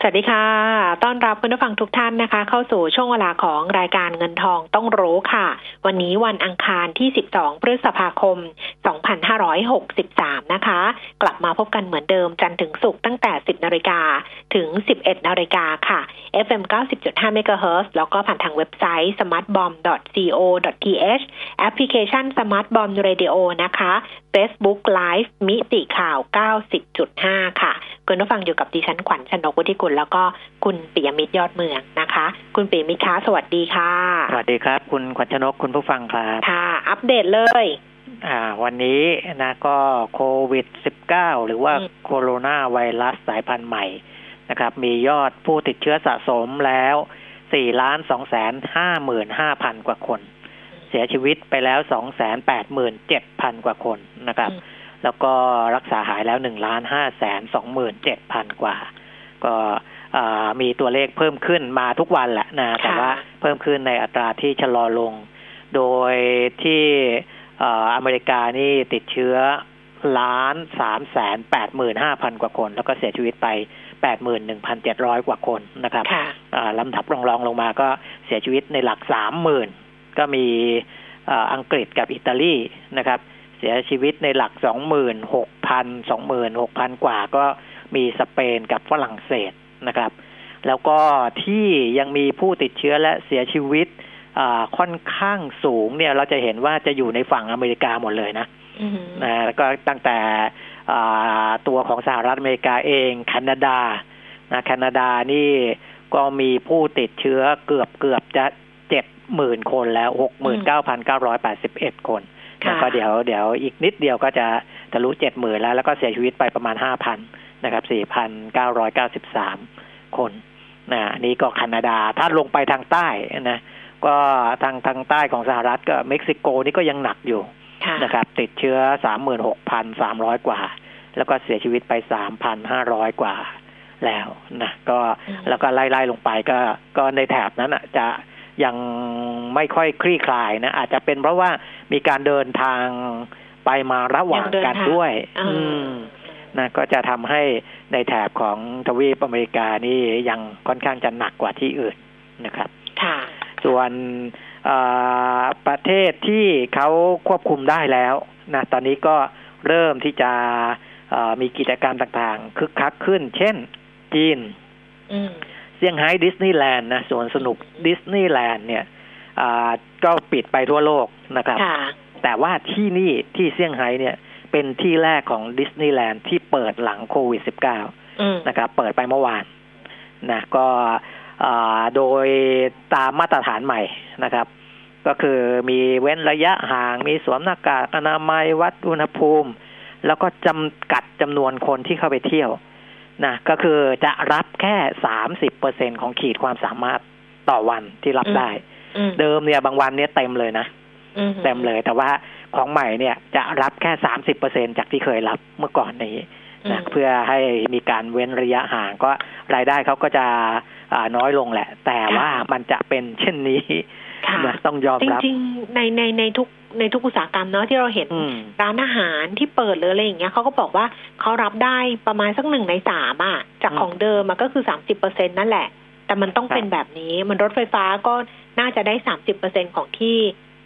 สวัสดีค่ะ ต้อนรับคุณผู้ฟังทุกท่านนะคะ เข้าสู่ช่วงเวลาของรายการเงินทองต้องรู้ค่ะ วันนี้วันอังคารที่ 12 พฤษภาคม 2563 นะคะ กลับมาพบกันเหมือนเดิมจันทร์ถึงศุกร์ตั้งแต่ 10 นาฬิกาถึง 11 นาฬิกาค่ะ FM 90.5 MHz แล้วก็ผ่านทางเว็บไซต์ smartbomb.co.th แอปพลิเคชัน smartbomb radio นะคะ Facebook Live มิติข่าว 90.5 ค่ะ คุณผู้ฟังอยู่กับดิฉันขวัญชนกวุฒิกุลแล้วก็คุณปิยมิตรยอดเมืองนะคะ คุณปิยมิตรคะสวัสดีค่ะ สวัสดีครับ คุณขวัญชนกคุณผู้ฟังครับค่ะ อัปเดตเลยอ่าวันนี้นะก็โควิด 19 หรือว่าอืมโคโรนาไวรัสสายพันธุ์ใหม่นะครับ มียอดผู้ติดเชื้อสะสมแล้ว4ล้าน2แสน5หมื่น5พันกว่าคน เสียชีวิตไปแล้ว2แสน8หมื่น7พันกว่าคนนะครับอืมแล้วก็รักษาหายแล้ว1ล้าน5แสน2หมื่น7พันกว่า ก็อ่ามีตัวเลขเพิ่มขึ้นมาทุกวันแหละนะแต่ว่าเพิ่มขึ้นในอัตราที่ชะลอลง โดยที่เอ่ออเมริกานี่ติดเชื้อล้านสามแสนแปดหมื่นห้าพันกว่าคน แล้วก็เสียชีวิตไปแปดหมื่นหนึ่งพันเจ็ดร้อยกว่าคนนะครับค่ะอ่าลำดับรองรองลงมาก็เสียชีวิตในหลักสามหมื่นก็มีเอ่ออังกฤษกับอิตาลีนะครับ เสียชีวิตในหลักสองหมื่นหกพันสองหมื่นหกพันกว่าก็ มีสเปนกับฝรั่งเศสนะครับ แล้วก็ที่ยังมีผู้ติดเชื้อและเสียชีวิตอ่าค่อนข้างสูงเนี่ยเราจะเห็นว่าจะอยู่ในฝั่งอเมริกาหมดเลยนะอืมนะแล้วก็ตั้งแต่อ่าตัวของสหรัฐอเมริกาเองแคนาดานะแคนาดานี่ก็มีผู้ติดเชื้อเกือบเกือบจะเจ็ดหมื่นคนแล้วหกหมื่นเก้าพันเก้าร้อยแปดสิบเอ็ดคนค่ะแล้วก็เดี๋ยวเดี๋ยวอีกนิดเดียวก็จะทะลุเจ็ดหมื่นแล้ว แล้วก็เสียชีวิตไปประมาณห้าพัน นะครับสี่พันเก้าร้อยเก้าสิบสามคนนะอันนี้ก็แคนาดา ถ้าลงไปทางใต้นะก็ทางทางใต้ของสหรัฐก็เม็กซิโกนี่ก็ยังหนักอยู่ค่ะนะครับ ติดเชื้อสามหมื่นหกพันสามร้อยกว่า แล้วก็เสียชีวิตไปสามพันห้าร้อยกว่าแล้วนะก็อืมแล้วก็ไล่ๆลงไปก็ก็ในแถบนั้นอะจะยังไม่ค่อยคลี่คลายนะอาจจะเป็นเพราะว่ามีการเดินทางไปมาระหว่างยังเดินกันทางด้วยอ่าอืม นะก็จะทำให้ในแถบของทวีปอเมริกานี่ยังค่อนข้างจะหนักกว่าที่อื่นนะครับค่ะส่วนเอ่อประเทศที่เขาควบคุมได้แล้วนะตอนนี้ก็เริ่มที่จะเอ่อมีกิจกรรมต่างๆคึกคักขึ้น เช่น จีนอืมเซี่ยงไฮ้ดิสนีย์แลนด์นะสวนสนุกดิสนีย์แลนด์เนี่ยอ่าก็ปิดไปทั่วโลกนะครับค่ะแต่ว่าที่นี่ที่เซี่ยงไฮ้เนี่ย เป็นที่แรกของดิสนีย์แลนด์ที่เปิดหลังโควิด -19 อืมนะครับ เปิดไปเมื่อวานนะก็อ่าโดยตามมาตรฐานใหม่นะครับ ก็คือมีเว้นระยะห่างมีสวมหน้ากากอนามัยวัดอุณหภูมิ แล้วก็จำกัดจำนวนคนที่เข้าไปเที่ยวนะก็คือจะรับแค่สามสิบเปอร์เซ็นของขีดความสามารถต่อวันที่รับได้อืมเดิมเนี่ยบางวันเนี่ยเต็มเลยนะอื เต็มเลย แต่ว่าของใหม่เนี่ยจะรับแค่สามสิบเปอร์เซ็นจากที่เคยรับเมื่อก่อนนี้อืมนะเพื่อให้มีการเว้นระยะห่างก็รายได้เขาก็จะอ่าน้อยลงแหละ แต่ว่ามันจะเป็นเช่นนี้ค่ะนะต้องยอมจรับริงๆในในในทุกในทุกอุตสาหกรรมเนาะที่เราเห็นอืมร้านอาหารที่เปิดหรืออะไรอย่างเงี้ยเขาก็บอกว่าเขารับได้ประมาณสักหนึ่งในสามอะจากอืมของเดิมอะก็คือสามสิบเปอร์เซ็นนั่นแหละ แต่มันต้องครับเป็นแบบนี้มันรถไฟฟ้าก็น่าจะได้สามสิบเปอร์เซ็นของที่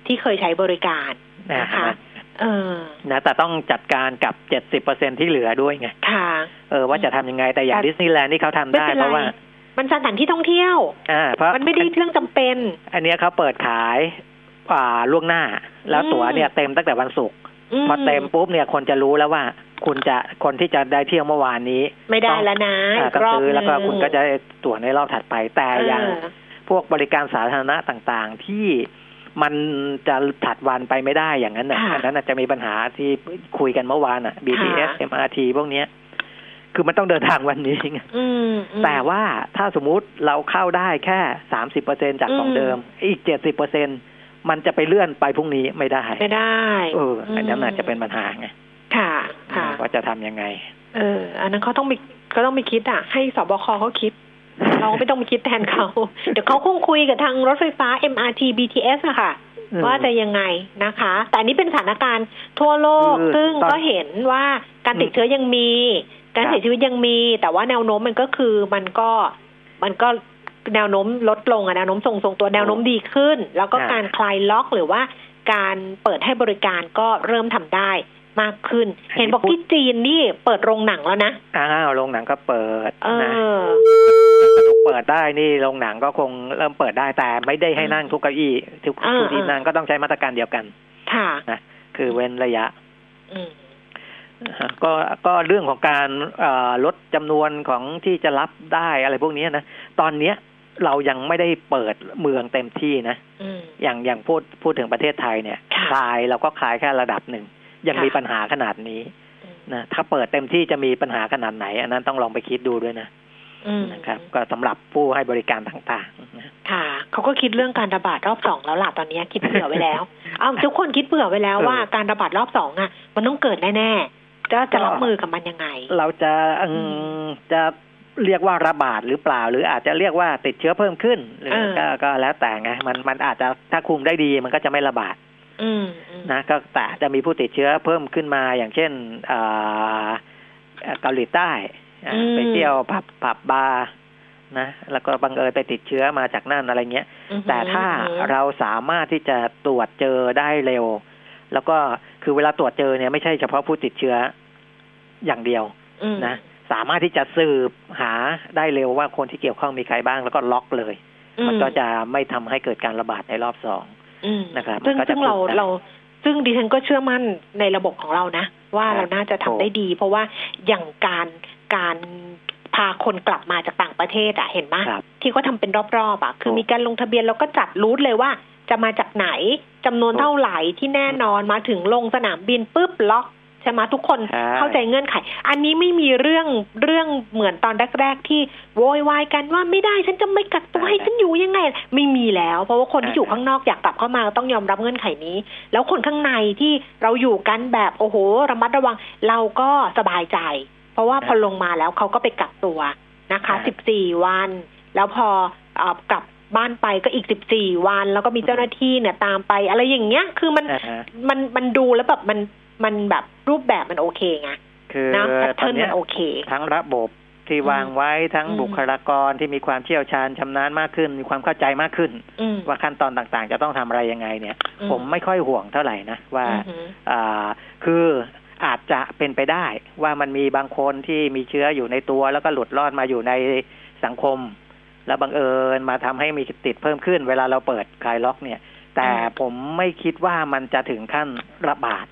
ที่เคยใช้บริการนะนะคะฮะเออนะแต่ต้องจัดการกับเจ็ดสิบเปอร์เซ็นที่เหลือด้วยไงค่ะเออว่าจะทำยังไงแต่อย่างแต่ดิสนีย์แลนด์นี่เขาทำไม่ได้เป็นเพไรราะว่ามันสถานที่ท่องเที่ยวอ่าเพราะมันไม่ได้เรื่องจำเป็น อันเนี้ยเขาเปิดขายอ่าล่วงหน้า แล้วอืมตั๋วเนี่ยเต็มตั้งแต่วันศุกร์มพอเต็มปุ๊บเนี่ยคนจะรู้แล้วว่า คุณจะคนที่จะได้เที่ยวเมื่อวานนี้ ไม่ได้แล้วนะอ่าอีกต้องรอบซื้อแล้วก็หนึ่งคุณก็จะได้ตั๋วในรอบถัดไปแต่เอออย่างพวกบริการสาธารณะต่างๆที่ มันจะถัดวันไปไม่ได้อย่างนั้นน่ะค่ะอันนั้นน่ะจะมีปัญหาที่คุยกันเมื่อวานอะ BTS ค่ะ MRT พวกเนี้ย คือมันต้องเดินทางวันนี้ไงอืมอืมแต่ว่าถ้าสมมุติเราเข้าได้แค่สามสิบเปอร์เซ็นจากของอืมเดิม อีกเจ็ดสิบเปอร์เซ็นมันจะไปเลื่อนไปพรุ่งนี้ไม่ได้ไม่ได้ เอออันนั้นอาจจะเป็นปัญหาไงค่ะ ค่ะว่าจะทำยังไง เออ อันนั้นเขาต้องมีก็ต้องมีคิดอะ ให้สบคเขาคิด เราไม่ต้องไปคิดแทนเขา เดี๋ยวเขาคงคุยกับทางรถไฟฟ้า MRT BTS อะค่ะอืมว่าจะยังไงนะคะ แต่อันนี้เป็นสถานการณ์ทั่วโลกคือซึ่งตอนก็เห็นว่าการติดเชื้อยังมี การครับเสียชีวิตยังมี แต่ว่าแนวโน้มมันก็คือมันก็มันก็แนวโน้มลดลงอะแนวโน้มทรงทรงตัวแนวโน้มดีขึ้น แล้วก็ครับการคลายล็อกหรือว่าการเปิดให้บริการก็เริ่มทำได้ มากขึ้น เห็นบอกที่จีนนี่เปิดโรงหนังแล้วนะอ้าวโรงหนังก็เปิดเอนะอสนุกเปิดได้นี่โรงหนังก็คงเริ่มเปิดได้แต่ไม่ได้ให้นั่งทุกเก้าอี้ทุกอ่าทุกที่อ่านั่งก็ต้องใช้มาตรการเดียวกัน ค่ะนะคือเว้นระยะอืมนะฮะก็ก็เรื่องของการเอ่อลดจำนวนของที่จะรับได้อะไรพวกนี้นะตอนเนี้ยเรายังไม่ได้เปิดเมืองเต็มที่นะอืมอย่างอย่างพูดพูดถึงประเทศไทยเนี่ยค่ะคลายเราก็คลายแค่ระดับหนึ่ง ยังค่ะมีปัญหาขนาดนี้นะถ้าเปิดเต็มที่จะมีปัญหาขนาดไหน อันนั้นต้องลองไปคิดดูด้วยนะอืมนะครับ ก็สำหรับผู้ให้บริการต่างๆนะค่ะเขาก็คิดเรื่องการระบาดรอบสองแล้วล่ะตอนนี้คิดเผื่อไว้แล้วเอาทุกคนคิดเผื่อไว้แล้วเออว่าการระบาดรอบสองอะ มันต้องเกิดแน่ๆจะจะรับมือกับมันยังไง เราจะอืมจะเรียกว่าระบาดหรือเปล่า หรืออาจจะเรียกว่าติดเชื้อเพิ่มขึ้น หรือเออก็ก็แล้วแต่ไงมันมันอาจจะถ้าคุมได้ดีมันก็จะไม่ระบาดอืมอืม นะก็แต่จะมีผู้ติดเชื้อเพิ่มขึ้นมาอย่างเช่นอ่าเกาหลีใต้อ่าไปเที่ยวผับผับบาร์นะแล้วก็บังเอิญไปติดเชื้อมาจากนั่นอะไรเงี้ยอืมแต่ถ้าอืมเราสามารถที่จะตรวจเจอได้เร็ว แล้วก็คือเวลาตรวจเจอเนี่ยไม่ใช่เฉพาะผู้ติดเชื้ออย่างเดียวอืมนะสามารถที่จะสืบหาได้เร็วว่าคนที่เกี่ยวข้องมีใครบ้าง แล้วก็ล็อกเลย มันก็จะไม่ทำให้เกิดการระบาดในรอบสองอืม นะครับซึ่งมันก็จะซึ่งเราคุมได้เราซึ่งดิฉันก็เชื่อมั่นในระบบของเรานะ ว่าครับเราน่าจะทำได้ดี เพราะว่าอย่างการการพาคนกลับมาจากต่างประเทศอะเห็นไหมครับที่เขาทำเป็นรอบๆอะคือถูกมีการลงทะเบียนแล้วก็จัดรูทเลยว่า จะมาจากไหนจำนวนถูกเท่าไหร่ที่แน่นอนมาถึงลงสนามบินปุ๊บล็อก ใช่ไหมทุกคนใช่เข้าใจเงื่อนไข อันนี้ไม่มีเรื่องเรื่องเหมือนตอนแรกๆที่โวยวายกันว่าไม่ได้ฉันจะไม่กักตัวให้ฉันอยู่ยังไง ไม่มีแล้ว เพราะว่าคนที่อยู่ข้างนอกอยากกลับเข้ามาต้องยอมรับเงื่อนไขนี้ แล้วคนข้างในที่เราอยู่กันแบบโอ้โหระมัดระวังเราก็สบายใจ เพราะว่าพอลงมาแล้วเขาก็ไปกักตัวนะคะใช่สิบสี่วัน แล้วพอเอ่อกลับบ้านไปก็อีกสิบสี่วัน แล้วก็มีเจ้าหน้าที่เนี่ยตามไป อะไรอย่างเงี้ย คือมันอ่าฮะมันมันดูแล้วแบบมัน มันแบบรูปแบบมันโอเคไงคือนะแพทตอเทินร์นเนี้มัยนโอเค ทั้งระบบที่อืมวางไว้ทั้งอืมบุคลากรที่มีความเชี่ยวชาญชำนาญมากขึ้น มีความเข้าใจมากขึ้นอืมว่าขั้นตอนต่างๆ จะต้องทำอะไรยังไงเนี่ยอืผมไม่ค่อยห่วงเท่าไหร่นะว่าอือหืออ่าคืออาจจะเป็นไปได้ว่ามันมีบางคนที่มีเชื้ออยู่ในตัว แล้วก็หลุดรอดมาอยู่ในสังคม แล้วบังเอิญมาทำให้มีติดเพิ่มขึ้น เวลาเราเปิดคลายล็อกเนี่ย แต่ผมไม่คิดว่ามันจะถึงขั้นระบาดอืม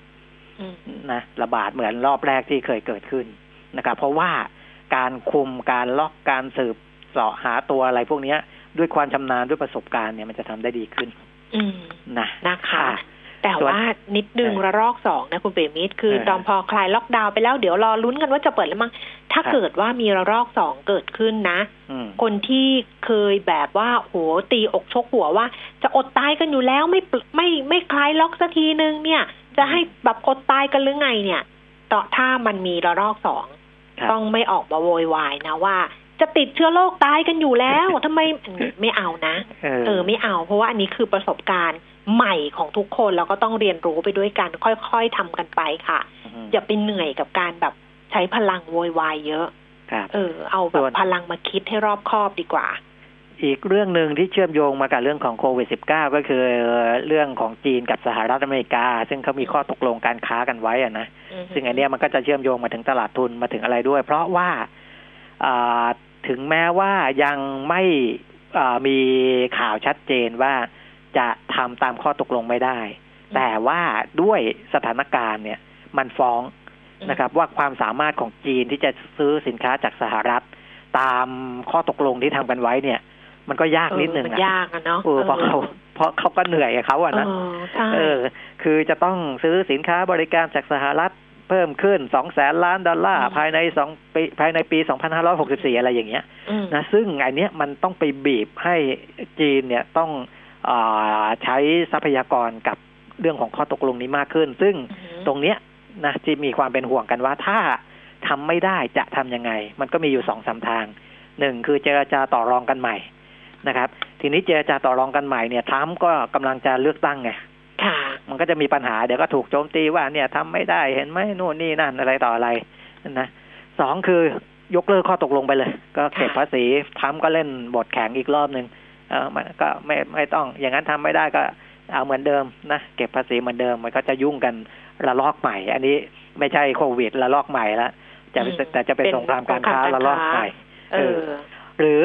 นะระบาดเหมือนรอบแรกที่เคยเกิดขึ้นนะครับ เพราะว่าการคุมการล็อกการสืบเสาะหาตัวอะไรพวกเนี้ยด้วยความชำนาญด้วยประสบการณ์เนี่ยมันจะทำได้ดีขึ้นอืมนะนะคะอะแต่ส่วนว่านิดนึงเออระลอกสองนะคุณเปรมิตรคือเออตอนพอคลายล็อกดาวน์ไปแล้วเดี๋ยวรอลุ้นกันว่าจะเปิดแล้วมั้งถ้าครับเกิดว่ามีระลอกสองเกิดขึ้นนะอืมคนที่เคยแบบว่าโหตีอกชกหัวว่า จะอดตายกันอยู่แล้วไม่ปลไม่ไม่คลายล็อกสักทีนึงเนี่ย จะให้แบบอดตายกันหรือไงเนี่ยต่อถ้ามันมีระลอกสองครับต้องไม่ออกมาโวยวายนะว่า จะติดเชื้อโรคตายกันอยู่แล้วทำไมไม่เอานะเออเออไม่เอา เพราะว่าอันนี้คือประสบการณ์ใหม่ของทุกคนแล้วก็ต้องเรียนรู้ไปด้วยกัน ค่อยๆทำกันไปค่ะมอย่าไปเหนื่อยกับการแบบใช้พลังโวยวายเยอะครับเออ เอาแบส่บวนพลังมาคิดให้รอบคอบดีกว่า อีกเรื่องหนึ่งที่เชื่อมโยงมากับเรื่องของโควิด -19 ก็คือเรื่องของจีนกับสหรัฐอเมริกา ซึ่งเขามีข้อตกลงการค้ากันไว้อะนะซึ่งอันเนี้ยมันก็จะเชื่อมโยงมาถึงตลาดทุนมาถึงอะไรด้วย เพราะว่าอ่าถึงแม้ว่ายังไม่อ่ามีข่าวชัดเจนว่าจะทำตามข้อตกลงไม่ได้อืมแต่ว่าด้วยสถานการณ์เนี่ยมันฟ้องนะครับว่าความสามารถของจีนที่จะซื้อสินค้าจากสหรัฐตามข้อตกลงที่ทำกันไว้เนี่ย มันก็ยากนิดนึงเออมัอะยากอะเนาะเออเพราะเขาเพราะเขาก็เหนื่อยกับเขาอะนะเออใช่เออ คือจะต้องซื้อสินค้าบริการจากสหรัฐเพิ่มขึ้นสองแสนล้านดอลลาร์ภายในสองปีภายในปี2564อะไรอย่างเงี้ยอืมนะซึ่งอันเนี้ยมันต้องไปบีบให้จีนเนี่ยต้องเอ่อใช้ทรัพยากรกับเรื่องของข้อตกลงนี้มากขึ้น ซึ่งอือฮึตรงเนี้ยนะที่มีความเป็นห่วงกันว่าถ้าทำไม่ได้จะทำยังไง มันก็มีอยู่สองสามทางหนึ่งคือเจรจาต่อรองกันใหม่ นะครับ ทีนี้เจรจาต่อรองกันใหม่เนี่ยทรัมป์ก็กำลังจะเลือกตั้งไงค่ะมันก็จะมีปัญหาเดี๋ยวก็ถูกโจมตีว่าเนี่ยทำไม่ได้เห็นไหมนู่นนี่นั่นอะไรต่ออะไรนะสองคือยกเลิกข้อตกลงไปเลย ก็เก็บค่ะภาษีทรัมป์ก็เล่นบทแข็งอีกรอบหนึ่งเออมันก็ไม่ไม่ต้อง อย่างนั้นทำไม่ได้ก็เอาเหมือนเดิมนะเก็บภาษีเหมือนเดิมมันก็จะยุ่งกันระลอกใหม่ อันนี้ไม่ใช่โควิดระลอกใหม่ละจะอืมแต่จะเป็นเป็นสงครามการค้าสงครามการระลอกค้าใหม่เออหรือ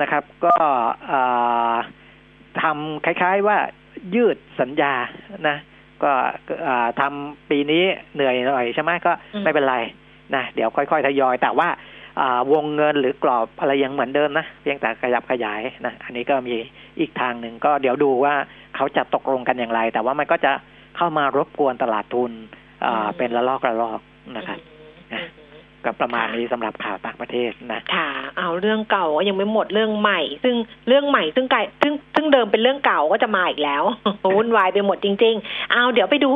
นะครับ ก็เอ่อทำคล้ายๆว่ายืดสัญญานะ ก็เอ่อทำปีนี้เหนื่อยหน่อยใช่ไหมก็อืมไม่เป็นไรนะเดี๋ยวค่อยๆทยอย แต่ว่าอ่าวงเงินหรือกรอบอะไรยังเหมือนเดิมนะเพียงแต่ขยับขยายนะอันนี้ก็มีอีกทางหนึ่งก็เดี๋ยวดูว่าเขาจะตกลงกันอย่างไร แต่ว่ามันก็จะเข้ามารบกวนตลาดทุนอ่าเป็นระลอกระลอกนะครับอืม ก็ประมาณนี้สำหรับข่าวต่างประเทศนะค่ะ เอาเรื่องเก่าก็ยังไม่หมดเรื่องใหม่ ซึ่งเรื่องใหม่ซึ่งไกลซึ่งซึ่งเดิมเป็นเรื่องเก่าก็จะมาอีกแล้ววุ่นวายไปหมดจริง ๆ เอาเดี๋ยวไปดู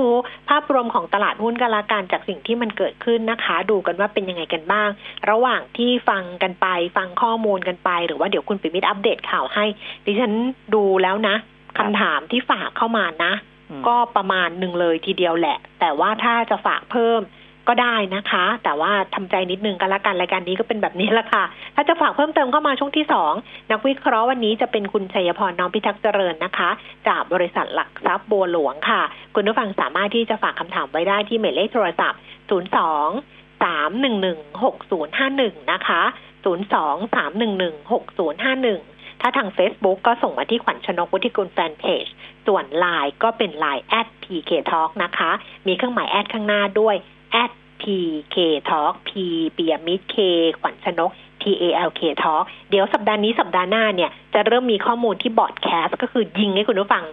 ภาพรวมของตลาดหุ้นกันละกันจากสิ่งที่มันเกิดขึ้นนะคะ ดูกันว่าเป็นยังไงกันบ้าง ระหว่างที่ฟังกันไปฟังข้อมูลกันไป หรือว่าเดี๋ยวคุณปิมิตอัปเดตข่าวให้ ดิฉันดูแล้วนะคำถามที่ฝากเข้ามานะอืมก็ประมาณหนึ่งเลยทีเดียวแหละ แต่ว่าถ้าจะฝากเพิ่ม ก็ได้นะคะ แต่ว่าทำใจนิดนึงกันละกันรายการนี้ก็เป็นแบบนี้ละค่ะ ถ้าจะฝากเพิ่มเติมเข้ามาช่วงที่สองนักวิเคราะห์วันนี้จะเป็นคุณชัยพรน้องพิทักษ์เจริญนะคะ จากบริษัทหลักทรัพย์บัวหลวงค่ะ คุณผู้ฟังสามารถที่จะฝากคำถามไว้ได้ที่หมายเลขโทรศัพท์ 02 311 6051 นะคะ 02 311 6051ถ้าทาง Facebook ก็ส่งมาที่ขวัญชนกวุฒิกุลแฟนเพจ ส่วน Line ก็เป็น Line at pk talk นะคะ มีเครื่องหมาย at ข้างหน้าด้วย at pk talk p ปิยมิตร k ขวัญชนก t a l k talk เดี๋ยวสัปดาห์นี้สัปดาห์หน้าเนี่ย จะเริ่มมีข้อมูลที่ broadcast ก็คือยิงให้คุณผู้ฟัง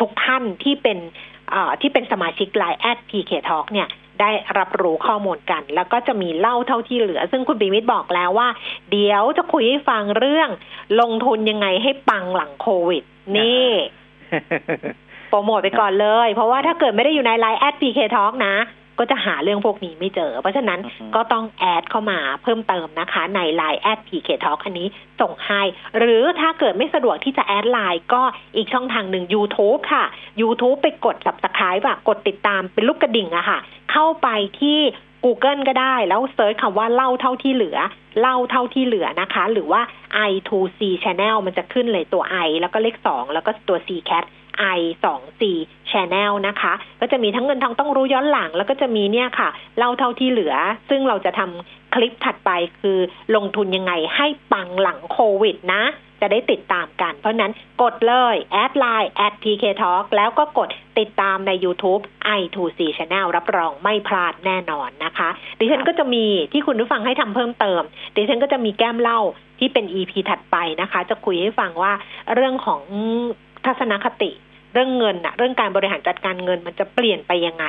ทุกท่านที่เป็นเอ่อที่เป็นสมาชิก Line at pk talk เนี่ยได้รับรู้ข้อมูลกัน แล้วก็จะมีเล่าเท่าที่เหลือ ซึ่งคุณปิยมิตรบอกแล้วว่า เดี๋ยวจะคุยให้ฟังเรื่องลงทุนยังไงให้ปังหลังโควิด นี่โปรโมทไปก่อนเลย เพราะว่าถ้าเกิดไม่ได้อยู่ใน Line at PK Talk นะ ก็จะหาเรื่องพวกนี้ไม่เจอ เพราะฉะนั้นอือฮึก็ต้อง add เข้ามาเพิ่มเติมนะคะ ใน Line at PK Talk อันนี้ส่งให้ หรือถ้าเกิดไม่สะดวกที่จะ add Line ก็อีกช่องทางหนึ่ง YouTube ค่ะ YouTube ไปกด subscribe อะกดติดตามเป็นลูกกระดิ่งอะค่ะ เข้าไปที่ Google ก็ได้ แล้ว search คำว่าเล่าเท่าที่เหลือ เล่าเท่าที่เหลือนะคะ หรือว่า i2c channel มันจะขึ้นเลยตัว i แล้วก็เลข 2 แล้วก็ตัว c cat i 2 c channel นะคะ ก็จะมีทั้งเงินทองต้องรู้ย้อนหลัง แล้วก็จะมีเนี่ยค่ะ เล่าเท่าที่เหลือ ซึ่งเราจะทำ คลิปถัดไปคือลงทุนยังไงให้ปังหลังโควิดนะ จะได้ติดตามกัน เพราะนั้นกดเลย add Line at PK Talk แล้วก็กดติดตามใน YouTube i2c Channel รับรองไม่พลาดแน่นอนนะคะ ดิฉันก็จะมีที่คุณผู้ฟังให้ทำเพิ่มเติม ดิฉันก็จะมีแก้มเล่าที่เป็น EP ถัดไปนะคะ จะคุยให้ฟังว่าเรื่องของทัศนคติ เรื่องเงินอะเรื่องการบริหารจัดการเงินมันจะเปลี่ยนไปยังไง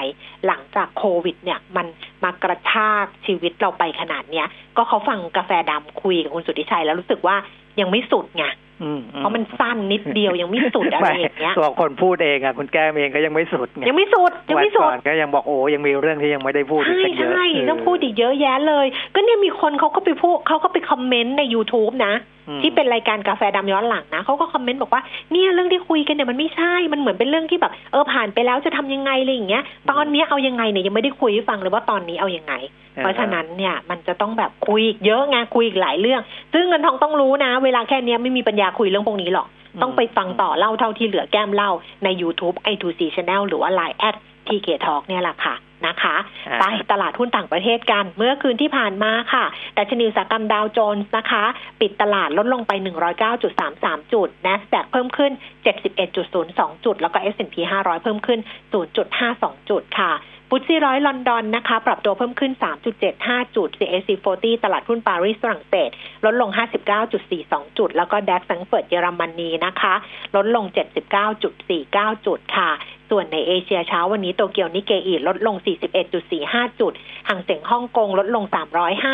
หลังจากโควิด เนี่ย มันมากระชากชีวิตเราไปขนาดเนี้ย ก็เขาฟังกาแฟดำคุยกับคุณสุทธิชัยแล้วรู้สึกว่ายังไม่สุดไงอืมเพราะมันสั้นนิดเดียวยังไม่สุดอะไรอย่างเงี้ยตัวคนพูดเองอะคุณแก้มเองก็ยังไม่สุดไงยังไม่สุดยังไม่สุวัดนก่อนก็ยังบอกโอ้ยังมีเรื่องที่ยังไม่ได้พูดอีกใช่ตั้งเยอะใช่เต้องพูดอีกเยอะแยะเลย ก็เนี่ยมีคนเขาก็ไปพูดเขาก็ไปคอมเมนต์ใน YouTube นะอืม ที่เป็นรายการกาแฟดำย้อนหลังนะเขาก็คอมเมนต์บอกว่าเนี่ยเรื่องที่คุยกันเนี่ยมันไม่ใช่ มันเหมือนเป็นเรื่องที่แบบเออผ่านไปแล้วจะทำยังไงอะไรอย่างเงี้ย ตอนเนี้ยเอายังไงเนี่ยยังไม่ได้คุยให้ฟังเลยว่าตอนนี้เอายังไง เพราะฉะนั้นเนี่ยมันจะต้องแบบคุยอีกเยอะไงคุยอีกหลายเรื่อง ซึ่งเงินทองต้องรู้นะ เวลาแค่เนี้ยไม่มีปัญญาคุยเรื่องพวกนี้หรอก ต้องไปฟังต่อเล่าเท่าที่เหลือแก้มเล่าใน YouTube i2c Channel หรือว่า Line at TK Talk เนี่ยแหละค่ะนะคะอ่าไปตลาดหุ้นต่างประเทศกัน เมื่อคืนที่ผ่านมาค่ะแต่ชนีอุตสาหกรรมดาวโจนส์นะคะ ปิดตลาดลดลงไป 109.33 จุด NASDAQ เพิ่มขึ้น 71.02 จุด แล้วก็ S&P 500 เพิ่มขึ้น 0.52 จุดค่ะ ฟุตซี่ร้อยลอนดอนนะคะ ปรับตัวเพิ่มขึ้น 3.75 จุด CAC 40 ตลาดหุ้นปารีสฝรั่งเศส ลดลง 59.42 จุด แล้วก็ดัคสังเฟิร์ตเยอรมนีนะคะ ลดลง 79.49 จุดค่ะ ส่วนในเอเชียเช้าวันนี้โตเกียวนิเกอีลดลง 41.45 จุดห่างเสียงฮ่องกงลดลง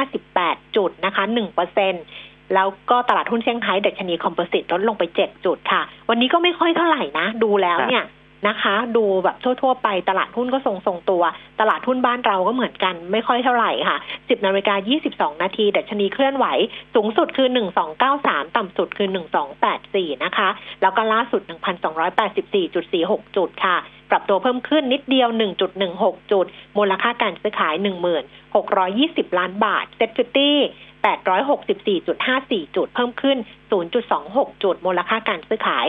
358 จุดนะคะ1%เแล้วก็ตลาดหุ้นเซี่ยงไฮ้ดัชนีคอมโพสิตลดลงไปเจ็ดจุดค่ะ วันนี้ก็ไม่ค่อยเท่าไหร่นะ ดูแล้วเนี่ย นะคะ ดูแบบทั่ว ๆ ไปตลาดหุ้นก็ทรงทรงตัว ตลาดหุ้นบ้านเราก็เหมือนกัน ไม่ค่อยเท่าไหร่ค่ะ 10นาฬิกา22 นาทีดัชนีเคลื่อนไหว สูงสุดคือ 1293 ต่ำสุดคือ 1284 นะคะ แล้วก็ล่าสุด 1,284.46 จุดค่ะ ปรับตัวเพิ่มขึ้นนิดเดียว 1.16 จุด มูลค่าการซื้อขาย 1620 ล้านบาท SET fifty 864.54 จุด เพิ่มขึ้น 0.26 จุด มูลค่าการซื้อขาย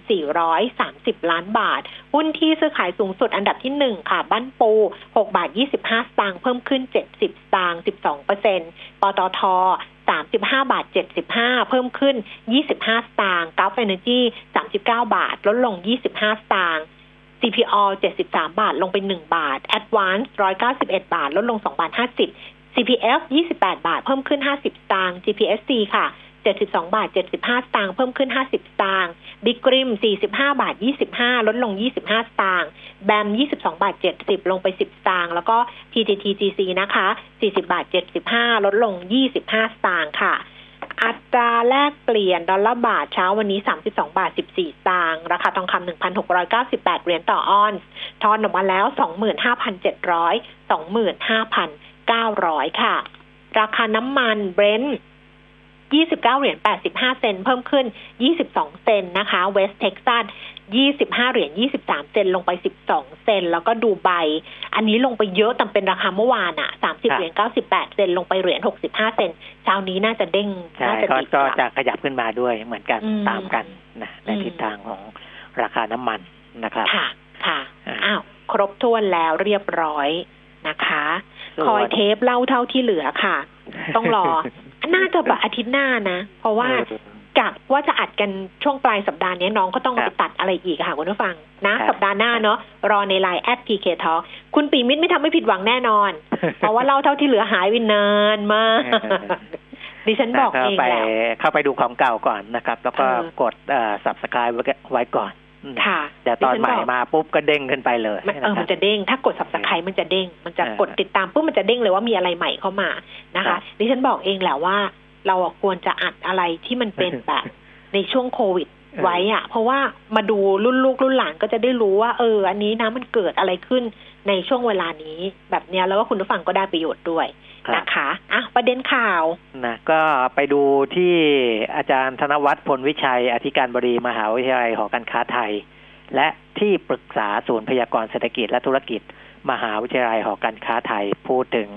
7,430 ล้านบาท หุ้นที่ซื้อขายสูงสุดอันดับที่ 1 ค่ะ บ้านปู 6 บาท 25 สตางค์ เพิ่มขึ้น 70 สตางค์ 12เปอร์เซ็นต์ปตท35 บาท 75 เพิ่มขึ้น 25 สตางค์กราฟเอเนจี39 บาท ลดลง 25 สตางค์ CPO 73 บาท ลงไป 1 บาท Advance 191 บาท ลดลง 2 บาท 50 CPF 28 บาท เพิ่มขึ้น 50 สตางค์ GPSC ค่ะ 72 บาท 75 สตางค์ เพิ่มขึ้น 50 สตางค์ Big Grim 45 บาท 25 ลดลง 25 สตางค์ BAM 22 บาท 70 ลงไป 10 สตางค์ แล้วก็ PTTGC นะคะ 40 บาท 75 ลดลง 25 สตางค์ค่ะ อัตราแลกเปลี่ยนดอลลาร์บาทเช้าวันนี้ 32 บาท 14 สตางค์ ราคาทองคำ 1,698 เหรียญต่อออนซ์ ทอนออกมาแล้ว 25,700 25,000 25,900 ค่ะ ราคาน้ำมันเบรนท์29 เหรียญ 85 เซนต์ เพิ่มขึ้น 22 เซนต์นะคะเวสต์เท็กซัส25 เหรียญ 23 เซนต์ ลงไป 12 เซน แล้วก็ดูไบ อันนี้ลงไปเยอะแต่เป็นราคาเมื่อวานอะ30 เหรียญ 98 เซนต์ ลงไปเหรียญ 65 เซน เช้านี้น่าจะเด้งใช่น่าจะก็ดีก็กว่าจะขยับขึ้นมาด้วยเหมือนกันอืมตามกันนะในอืมทิศทางของราคาน้ำมันนะครับ ค่ะ ค่ะอ่าอ้าว ครบถ้วนแล้วเรียบร้อยนะคะส่วน คอยเทปเล่าเท่าที่เหลือค่ะ ต้องรอ น่าจะแบบอาทิตย์หน้านะ เพราะว่าเออกะว่าจะอัดกันช่วงปลายสัปดาห์นี้น้องก็ต้องครัไปบตัดอะไรอีกค่ะคุณผู้ฟังนะครับสัปดาห์หน้าเนาะรอในไลน์แอดพีเคทอคุณปีมิตรไม่ทำให้ผิดหวังแน่นอน เพราะว่าเล่าเท่าที่เหลือหายไปนานมากเออดิฉันบอกเข้าเองไปแหละเข้าไปดูของเก่าก่อนนะครับ แล้วก็เออกดเอ่อ subscribe ไว้ไว้ก่อนอืม ค่ะเดี๋ยวตอนดิฉัใหม่บกมาปุ๊บก็เด้งขึ้นไปเลยมันเอนะอครัมับนจะเด้งถ้ากดสับสไครมันจะเด้ง มันจะเออกดติดตามปุ๊บมันจะเด้งเลยว่ามีอะไรใหม่เข้ามานะครัคะบดิฉันบอกเองแหละว่า เราอะควรจะอัดอะไรที่มันเป็นแบบในช่วงโควิดไว้อะเพราะว่ามาดูรุ่นลูกรุ่นหลานก็จะได้รู้ว่า เออ อันนี้นะมันเกิดอะไรขึ้นในช่วงเวลานี้ แบบเนี้ยแล้วว่าคุณผู้ฟังก็ได้ประโยชน์ด้วยครับ นะคะอะประเด็นข่าวนะก็ไปดูที่อาจารย์ธนวัฒน์พลวิชัย อธิการบดีมหาวิทยาลัยหอการค้าไทย และที่ปรึกษาศูนย์พยากรณ์เศรษฐกิจและธุรกิจ มหาวิทยาลัยหอการค้าไทยพูดถึง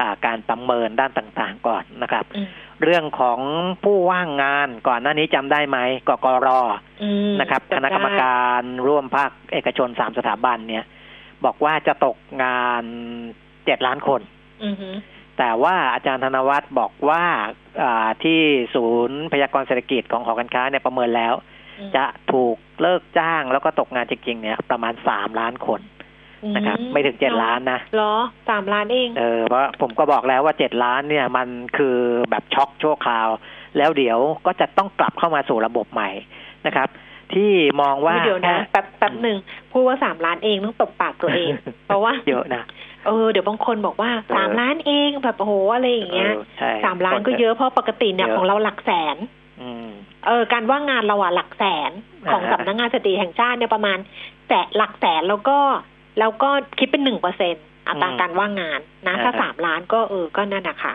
อ่าการประเมินด้านต่างๆก่อนนะครับอืมเรื่องของผู้ว่างงานก่อนหน้านี้จำได้ไหมกกรอืมนะครับจำคณะกรรมได้การร่วมภาคเอกชนสามสถาบันเนี่ย บอกว่าจะตกงานเจ็ดล้านคนอือฮึ แต่ว่าอาจารย์ธนวัฒน์บอกว่าอ่าที่ศูนย์พยากรณ์เศรษฐกิจของหอการค้าเนี่ยประเมินแล้วอืมจะถูกเลิกจ้างแล้วก็ตกงานจริงๆเนี่ยประมาณสามล้านคนนะครับอืไม่ถึงเจ็ดล้านนะเหรอสามล้านเองเออเพราะผมก็บอกแล้วว่าเจ็ดล้านเนี่ยมันคือแบบช็อกชั่วคราว แล้วเดี๋ยวก็จะต้องกลับเข้ามาสู่ระบบใหม่นะครับ ที่มองว่าเดี๋ยวนะแค่แป๊บแป๊บหนึ่งพูดว่าสามล้านเองต้องตบปากตัวเอง เพราะว่าเยอะนะ เออเดี๋ยวบางคนบอกว่าเออสามล้านเองแบบโอ้โหอะไรอย่างเงี้ยออใช่สามล้านก็เยอะเพราะปกติเนี่ยเยอะของเราหลักแสนอืมเออการว่างงานเราอะหลักแสนของอ่าฮะสำนักงานสถิติแห่งชาติเนี่ยประมาณแต่หลักแสนแล้วก็แล้วก็คิดเป็นหนึ่งเปอร์เซ็นอัตราการว่างงานนะถ้าสามล้านก็เออก็นั่นนะคะ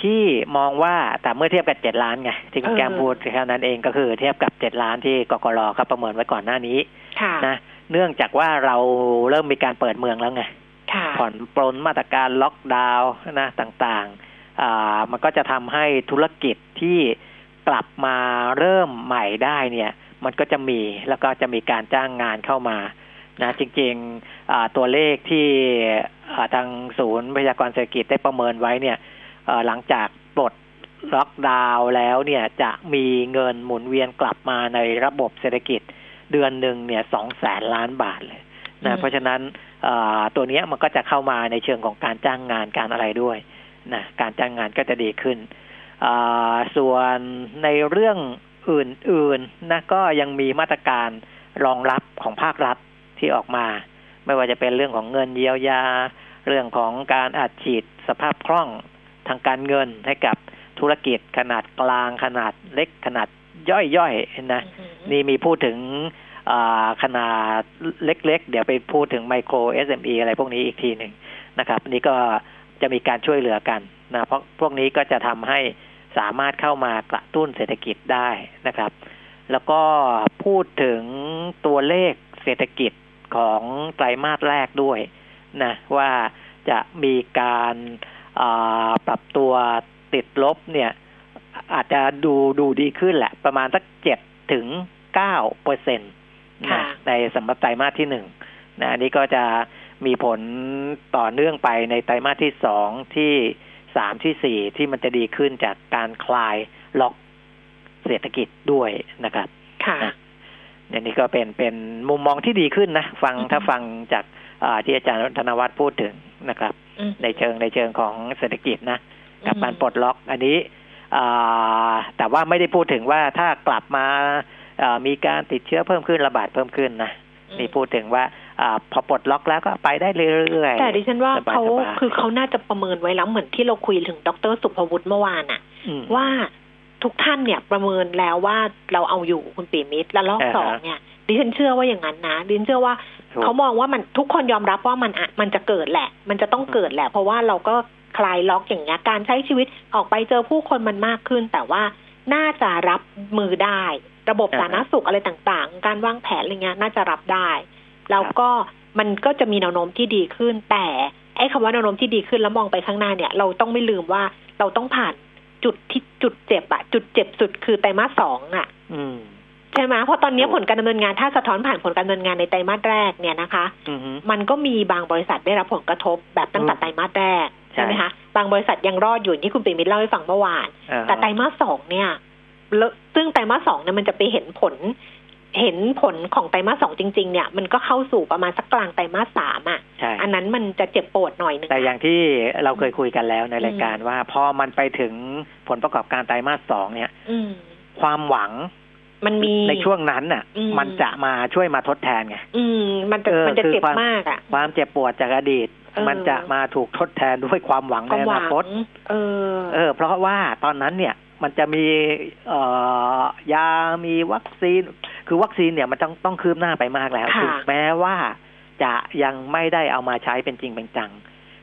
ที่มองว่าแต่เมื่อเทียบกับเจ็ดล้านไงที่คุณเออแก้มพูดแค่นั้นเองก็คือเทียบกับเจ็ดล้านที่กกรเขาประเมินไว้ก่อนหน้านี้ค่ะนะเนื่องจากว่าเราเริ่มมีการเปิดเมืองแล้วไงค่ะ ผ่อนปลนมาตรการล็อกดาวน์นะต่างๆ มันก็จะทำให้ธุรกิจที่กลับมาเริ่มใหม่ได้เนี่ย มันก็จะมีแล้วก็จะมีการจ้างงานเข้ามานะจริงๆตัวเลขที่ทางศูนย์พยากรเศรษฐกิจได้ประเมินไว้เนี่ยหลังจากปลดล็อกดาวน์แล้วเนี่ยจะมีเงินหมุนเวียนกลับมาในระบบเศรษฐกิจเดือนหนึ่งเนี่ยสองแสนล้านบาทเลย นะมเพราะฉะนั้นเอ่อตัวเนี้ยมันก็จะเข้ามาในเชิงของการจ้างงานการอะไรด้วยนะการจ้างงานก็จะดีขึ้นอ่าส่วนในเรื่องอื่นๆนะก็ยังมีมาตรการรองรับของภาครัฐที่ออกมา ไม่ว่าจะเป็นเรื่องของเงินเยียวยา เรื่องของการอัดฉีดสภาพคล่องทางการเงินให้กับธุรกิจขนาดกลางขนาดเล็กขนาดย่อยๆนะอืมนี่มีพูดถึงอ่า ขนาดเล็ก ๆ เดี๋ยวไปพูดถึงไมโคร SME อะไรพวกนี้อีกทีหนึ่งนะครับนี่ก็จะมีการช่วยเหลือกันนะเพราะพวกนี้ก็จะทำให้สามารถเข้ามากระตุ้นเศรษฐกิจได้นะครับ แล้วก็พูดถึงตัวเลขเศรษฐกิจของไตรมาสแรกด้วยนะว่าจะมีการาปรับตัวติดลบเนี่ยอาจจะดูดูดีขึ้นแหละ ประมาณสักเจ็ดถึงเก้าเปอร์เซ็นต์ ในสำหรับไตรมาสที่หนึ่งนะอันนี้ก็จะมีผลต่อเนื่องไปในไตรมาสที่สองที่สามที่สี่ที่มันจะดีขึ้นจากการคลายล็อกเศรษฐกิจด้วยนะครับ ค่ะนะเนี่ยนี่ก็เป็นเป็นมุมมองที่ดีขึ้นนะ ฟังอือฮึถ้าฟังจากอ่าที่อาจารย์ธนวัฒน์พูดถึงนะครับอืมในเชิงในเชิงของเศรษฐกิจนะ กับอืมการปลดล็อก อันนี้อ่าแต่ว่าไม่ได้พูดถึงว่าถ้ากลับมาอ่า มีการติดเชื้อเพิ่มขึ้นระบาดเพิ่มขึ้นนะอืมนี่พูดถึงว่าอาพอปลดล็อกแล้วก็ไปได้เรื่อยๆ แต่ดิฉันว่าสบยๆเขาคือเขาน่าจะประเมินไว้แล้วเหมือนที่เราคุยถึงดรสุภวุฒิเมื่อวานอะอืมว่าทุกท่านเนี่ยประเมินแล้วว่าเราเอาอยู่คุณปีมิตรและรอบอ่าฮะสองเนี่ยดิฉันเชื่อว่าอย่างนั้นนะดิฉันเชื่อว่าถูกเขามองว่ามันทุกคนยอมรับว่ามันอะมันจะเกิดแหละ มันจะต้องเกิดแหละ เพราะว่าเราก็คลายล็อกอย่างเงี้ยการใช้ชีวิตออกไปเจอผู้คนมันมากขึ้น แต่ว่าน่าจะรับมือได้ ระบบอ่าฮะสาธารณสุขอะไรต่างๆ การวางแผนอะไรเงี้ยน่าจะรับได้ แล้วก็มันก็จะมีแนวโน้มที่ดีขึ้น แต่ไอ้คำว่าแนวโน้มที่ดีขึ้นแล้วมองไปข้างหน้าเนี่ย เราต้องไม่ลืมว่าเราต้องผ่านจุดที่จุดเจ็บอะจุดเจ็บสุดคือไตรมาสสองอะอืมใช่ไหมเพราะตอนนี้ถูกผลการดำเนินงานถ้าสะท้อนผ่านผลการดำเนินงานในไตรมาสแรกเนี่ยนะคะอือฮึมันก็มีบางบริษัทได้รับผลกระทบแบบตั้งแต่อืมไตรมาสแรกใช่ใช่ไหมคะบางบริษัทยังรอดอยู่อย่างที่คุณปิมิตรเล่าให้ฟังเมื่อวานอ่าฮะแต่ไตรมาสสองเนี่ยแล้ว ซึ่งไตรมาสสองเนี่ยมันจะไปเห็นผล เห็นผลของไตรมาสสองจริง ๆ เนี่ย มันก็เข้าสู่ประมาณสักกลางไตรมาสสามอะใช่อันนั้นมันจะเจ็บปวดหน่อยหนึงแต่อย่างที่เราเคยคุยกันแล้วในอืมรายการว่า พอมันไปถึงผลประกอบการไตรมาสสองเนี่ยอืมความหวังมันมีในช่วงนั้นน่ะอืมมันจะมาช่วยมาทดแทนไงอืม มันจะเออมันจะคือเจ็บความมากอะความเจ็บปวดจากอดีตเออมันจะมาถูกทดแทนด้วยความหวังคในวามอหวันางคตเออ เออ เพราะว่าตอนนั้นเนี่ย มันจะมีเอ่อยา มีวัคซีน คือวัคซีนเนี่ยมันต้องต้องคืบหน้าไปมากแล้วค่ะถึงแม้ว่าจะยังไม่ได้เอามาใช้เป็นจริงเป็นจัง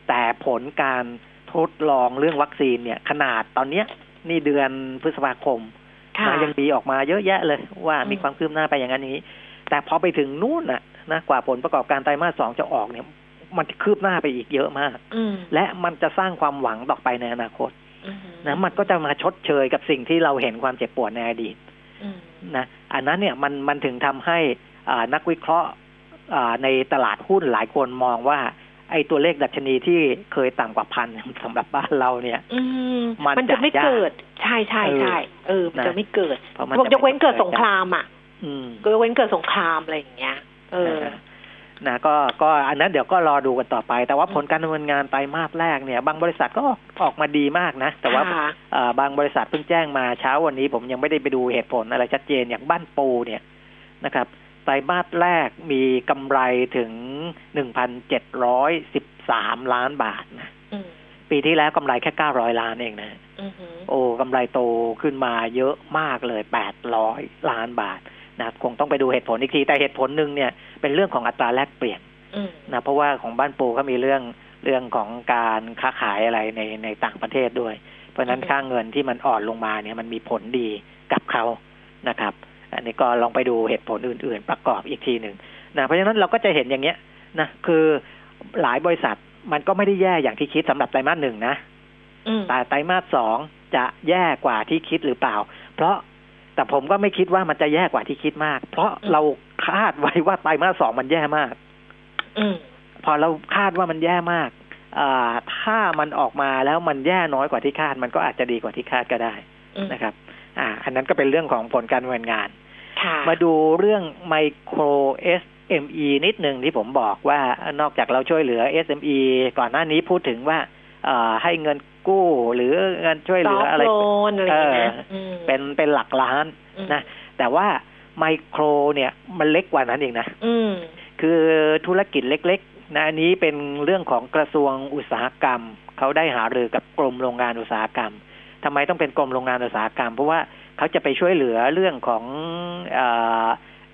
แต่ผลการทดลองเรื่องวัคซีนเนี่ย ขนาดตอนเนี้ยนี่เดือนพฤษภาคมค่ะนะยังมีออกมาเยอะแยะเลย ว่าอืมมีความคืบหน้าไปอย่างนั้นอย่างนี้ แต่พอไปถึงนู่นน่ะนะกว่าผลประกอบการไตรมาสสองจะออกเนี่ย มันคืบหน้าไปอีกเยอะมากอืมและมันจะสร้างความหวังต่อไปในอนาคตอืม นะมันก็จะมาชดเชยกับสิ่งที่เราเห็นความเจ็บปวดในอดีตอืมนะอันนั้นเนี่ยมันมันถึงทำให้อ่านักวิเคราะห์อ่าในตลาดหุ้นหลายคนมองว่า ไอ้ตัวเลขดัชนีที่เคยต่ำกว่าพันสำหรับบ้านเราเนี่ยอืมมันมันจะไม่จะยากเกิด ใช่ใช่ใช่เออ มันนะจะไม่เกิดเพราะมันบอกจะยกเว้นไม่เกิดสงครามอะอืมยกเว้นเกิดสงครามอะไรอย่างเงี้ย เออ นะนะก็ก็อันนั้นเดี๋ยวก็รอดูกันต่อไป แต่ว่าผลการดำเนินงานไตรมาสแรกเนี่ย บางบริษัทก็ออกมาดีมากนะ แต่ว่าค่ะเอ่อบางบริษัทเพิ่งแจ้งมาเช้าวันนี้ผมยังไม่ได้ไปดูเหตุผลอะไรชัดเจนอย่างบ้านปูเนี่ยนะครับไตรมาสแรกมีกำไรถึง1,713ล้านบาทนะอืมปีที่แล้วกำไรแค่900ล้านเองนะอือหือโอ้กำไรโตขึ้นมาเยอะมากเลย800ล้านบาท นะคงต้องไปดูเหตุผลอีกที แต่เหตุผลหนึ่งเนี่ยเป็นเรื่องของอัตราแลกเปลี่ยนอืมนะเพราะว่าของบ้านปูเขามีเรื่องเรื่องของการค้าขายอะไรในในต่างประเทศด้วย เพราะฉะนั้นอืมค่าเงินที่มันอ่อนลงมาเนี่ยมันมีผลดีกับเขานะครับ อันนี้ก็ลองไปดูเหตุผลอื่น ๆ ประกอบอีกทีหนึ่งนะเพราะฉะนั้นเราก็จะเห็นอย่างเงี้ยนะคือหลายบริษัทมันก็ไม่ได้แย่อย่างที่คิดสำหรับไตรมาสหนึ่งนะอืมแต่ไตรมาสสองจะแย่กว่าที่คิดหรือเปล่า เพราะ แต่ผมก็ไม่คิดว่ามันจะแย่กว่าที่คิดมาก เพราะเราคาดไว้ว่าไตรมาสสองมันแย่มากอืมพอเราคาดว่ามันแย่มากอ่าถ้ามันออกมาแล้วมันแย่น้อยกว่าที่คาด มันก็อาจจะดีกว่าที่คาดก็ได้อืมนะครับ อ่า อันนั้นก็เป็นเรื่องของผลการดำเนินงานค่ะมาดูเรื่องไมโคร SME นิดหนึ่งที่ผมบอกว่านอกจากเราช่วยเหลือ SME ก่อนหน้านี้พูดถึงว่าเอ่อให้เงิน กู้ หรือเงินช่วยเหลืออะไรซฟต์โลนอะไรอย่างเงี้ยเออมเป็นเป็นหลักล้านอืมนะ แต่ว่าไมโครเนี่ยมันเล็กกว่านั้นเองนะอืมคือธุรกิจเล็กๆนะอันนี้เป็นเรื่องของกระทรวงอุตสาหกรรม เขาได้หารือกับกรมโรงงานอุตสาหกรรมทำไมต้องเป็นกรมโรงงานอุตสาหกรรม เพราะว่าเขาจะไปช่วยเหลือเรื่องของเอ่อ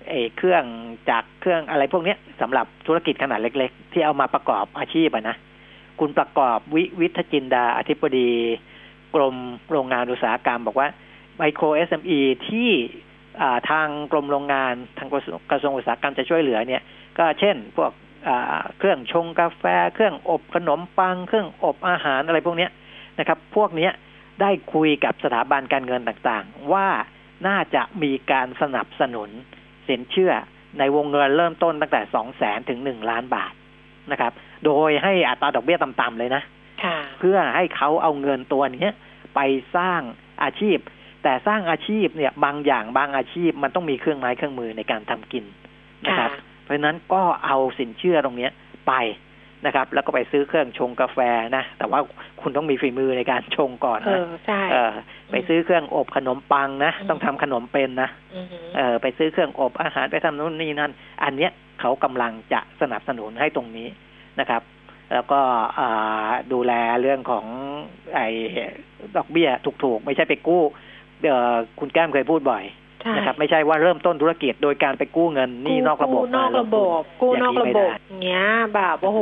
เออเครื่องจักรเครื่องอะไรพวกเนี้ยสำหรับธุรกิจขนาดเล็ก ๆ ที่เอามาประกอบอาชีพอะนะ คุณประกอบวิวิทจินดา อธิบดีกรมโรงงานอุตสาหกรรม บอกว่าไมโคร SME ที่อ่ทางกรมโรงงานทางกระทรวงอุตสาหกรรมจะช่วยเหลือเนี่ย ก็เช่น พวกเครื่องชงกาแฟ เครื่องอบขนมปัง เครื่องอบอาหารอะไรพวกนี้นะครับ พวกนี้ได้คุยกับสถาบันการเงินต่างๆ ว่าน่าจะมีการสนับสนุนสินเชื่อในวงเงินเริ่มต้นตั้งแต่สองแสนถึงหนึ่งล้านบาท นะครับ โดยให้อัตราดอกเบี้ยต่ำๆเลยนะค่ะเพื่อให้เขาเอาเงินตัวเนี้ยไปสร้างอาชีพ แต่สร้างอาชีพเนี่ยบางอย่างบางอาชีพมันต้องมีเครื่องไม้เครื่องมือในการทำกินนะครับ เพราะฉะนั้นก็เอาสินเชื่อตรงเนี้ยไป นะครับ แล้วก็ไปซื้อเครื่องชงกาแฟนะ แต่ว่าคุณต้องมีฝีมือในการชงก่อนเอนะอใช่เออไปซื้อเครื่องอบขนมปังนะอืมต้องทำขนมเป็นนะอือหือเออไปซื้อเครื่องอบอาหารไปทำนู่นนี่นั่น อันเนี้ยเขากำลังจะสนับสนุนให้ตรงนี้นะครับ แล้วก็อ่าดูแลเรื่องของไอ้ดอกเบี้ยถูกๆ ไม่ใช่ไปกู้เอ่อคุณแก้มเคยพูดบ่อยใช่ นะครับไม่ใช่ว่าเริ่มต้นธุรกิจโดยการไปกู้เงินหนี่นอกระบบกู้นอกมาลระงบทุบกู้ย่างนอกนี้ระไม่บได้บอย่างเงี้ย แบบโอ้โห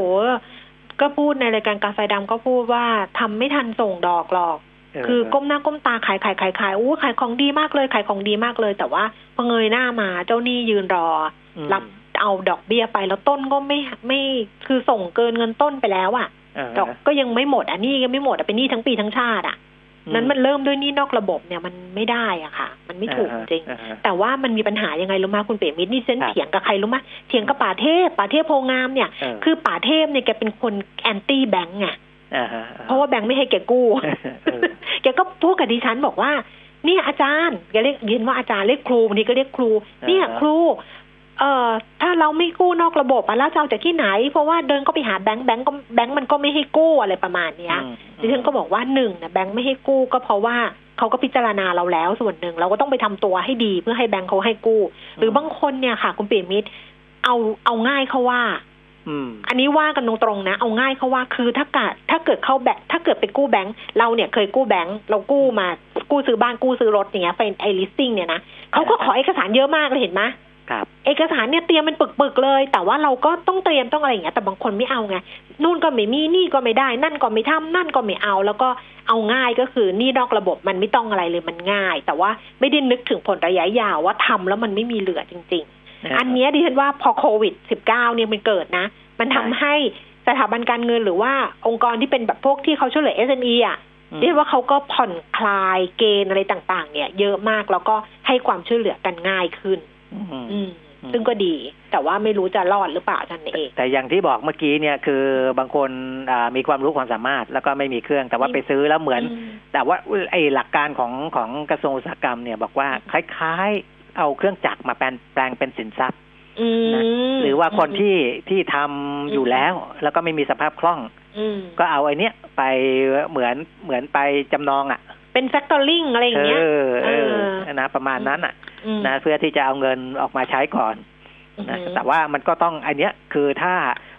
ก็พูดในรายการกาแฟดำก็พูดว่าทำไม่ทันส่งดอกหรอกเออคือก้มหน้าก้มตาขายขายขายขายอู้ขายของดีมากเลยขายของดีมากเลย แต่ว่าพอเงยหน้ามาเจ้าหนี้ยืนรออืมรับเอาดอกเบี้ยไปแล้วต้นก็ไม่ไม่คือส่งเกินเงินต้นไปแล้วอะ่ะเออดอกก็ยังไม่หมดอะหนี่ยังไม่หมดอะเป็นหนี้ทั้งปีทั้งชาติอะ นั้นมันเริ่มด้วยหนี้นอกระบบเนี่ยมันไม่ได้อะค่ะ มันไม่ถูกจริงอ่าฮะแต่ว่ามันมีปัญหายังไงรู้มาคุณเป๋มิตรนี่เส้นครับเถียงกับใครรู้มาเถียงกับป่าเทพป่าเทพโพงามเนี่ยเออคือป่าเทพเนี่ยแกเป็นคนแอนตี้แบงก์ไงอ่าฮะเพราะว่าแบงก์ไม่ให้แกกู้เออแกก็พูดกับดิฉันบอกว่าเนี่ยอาจารย์แกเรียกเรียนว่าอาจารย์เรียกครูบางทีก็เรียกครู เนี่ยอ่าฮะครู เอ่อถ้าเราไม่กู้นอกระบบอะแล้วจะเอาจากที่ไหน เพราะว่าเดินก็ไปหาแบงก์แบงก์ก็แบงก์มันก็ไม่ให้กู้อะไรประมาณเนี้ยอืมดิฉันก็บอกว่าหนึ่งนะแบงก์ไม่ให้กู้ก็เพราะว่าเขาก็พิจารณาเราแล้วส่วนหนึ่งเราก็ต้องไปทำตัวให้ดีเพื่อให้แบงก์เขาให้กู้ หรือบางคนเนี่ยค่ะ คุณเปียมิตรเอาเอาง่ายเขาว่าอืมอันนี้ว่ากันตรงๆนะ เอาง่ายเขาว่าคือถ้าเกิดถ้าเกิดเข้าแบงค์ถ้าเกิดไปกู้แบงค์เราเนี่ยเคยกู้แบงค์เรากู้มากู้ซื้อบ้านกู้ซื้อรถอย่างเงี้ยเป็นไอลิสติ้งเนี่ยนะเขาก็ขอเอกสารเยอะมากเลยเห็นไหม ครับเอกสารเนี่ยเตรียมเป็นปึกๆเลย แต่ว่าเราก็ต้องเตรียมต้องอะไรอย่างเงี้ยแต่บางคนไม่เอาไงนู่นก็ไม่มีนี่ก็ไม่ได้ นั่นก็ไม่ทำนั่นก็ไม่เอา แล้วก็เอาง่ายก็คือนี่นอกระบบมันไม่ต้องอะไรเลยมันง่าย แต่ว่าไม่ได้นึกถึงผลระยะยาวว่าทำแล้วมันไม่มีเหลือจริง ๆ อันเนี้ยดิฉันว่าพอโควิด -19 เนี่ยมันเกิดนะ มันทำให้สถาบันการเงินหรือว่าองค์กรที่เป็นแบบพวกที่เขาช่วยเหลือ SME อะอืมเรียกว่าเขาก็ผ่อนคลายเกณฑ์อะไรต่าง ๆ เนี่ย เยอะมากแล้วก็ให้ความช่วยเหลือกันง่ายขึ้นอืมอืมอืม ซึ่งก็ดีแต่ว่าไม่รู้จะรอดหรือเปล่าท่านนเอง แต่อย่างที่บอกเมื่อกี้เนี่ยคือบางคนอ่ามีความรู้ความสามารถแล้วก็ไม่มีเครื่อง แต่ว่าไปซื้อแล้วเหมือน แต่ว่าไอ้หลักการของของกระทรวงอุตสาหกรรมเนี่ยบอกว่าคล้ายๆเอาเครื่องจักรมาแปลงแปลงเป็นสินทรัพย์อืมนะหรือว่าคนที่ที่ทำอยู่แล้ว แล้วก็ไม่มีสภาพคล่องอืมก็เอาไอ้เนี้ยไปเหมือนเหมือนไปจำนองอะ เป็นแฟคเตอร์ลิงอะไรอย่างเอเงี้ยอเออเออนะประมาณนั้นอะมนะเพื่อที่จะเอาเงินออกมาใช้ก่อนนะอือหือแต่ว่ามันก็ต้องอันเนี้ยคือถ้า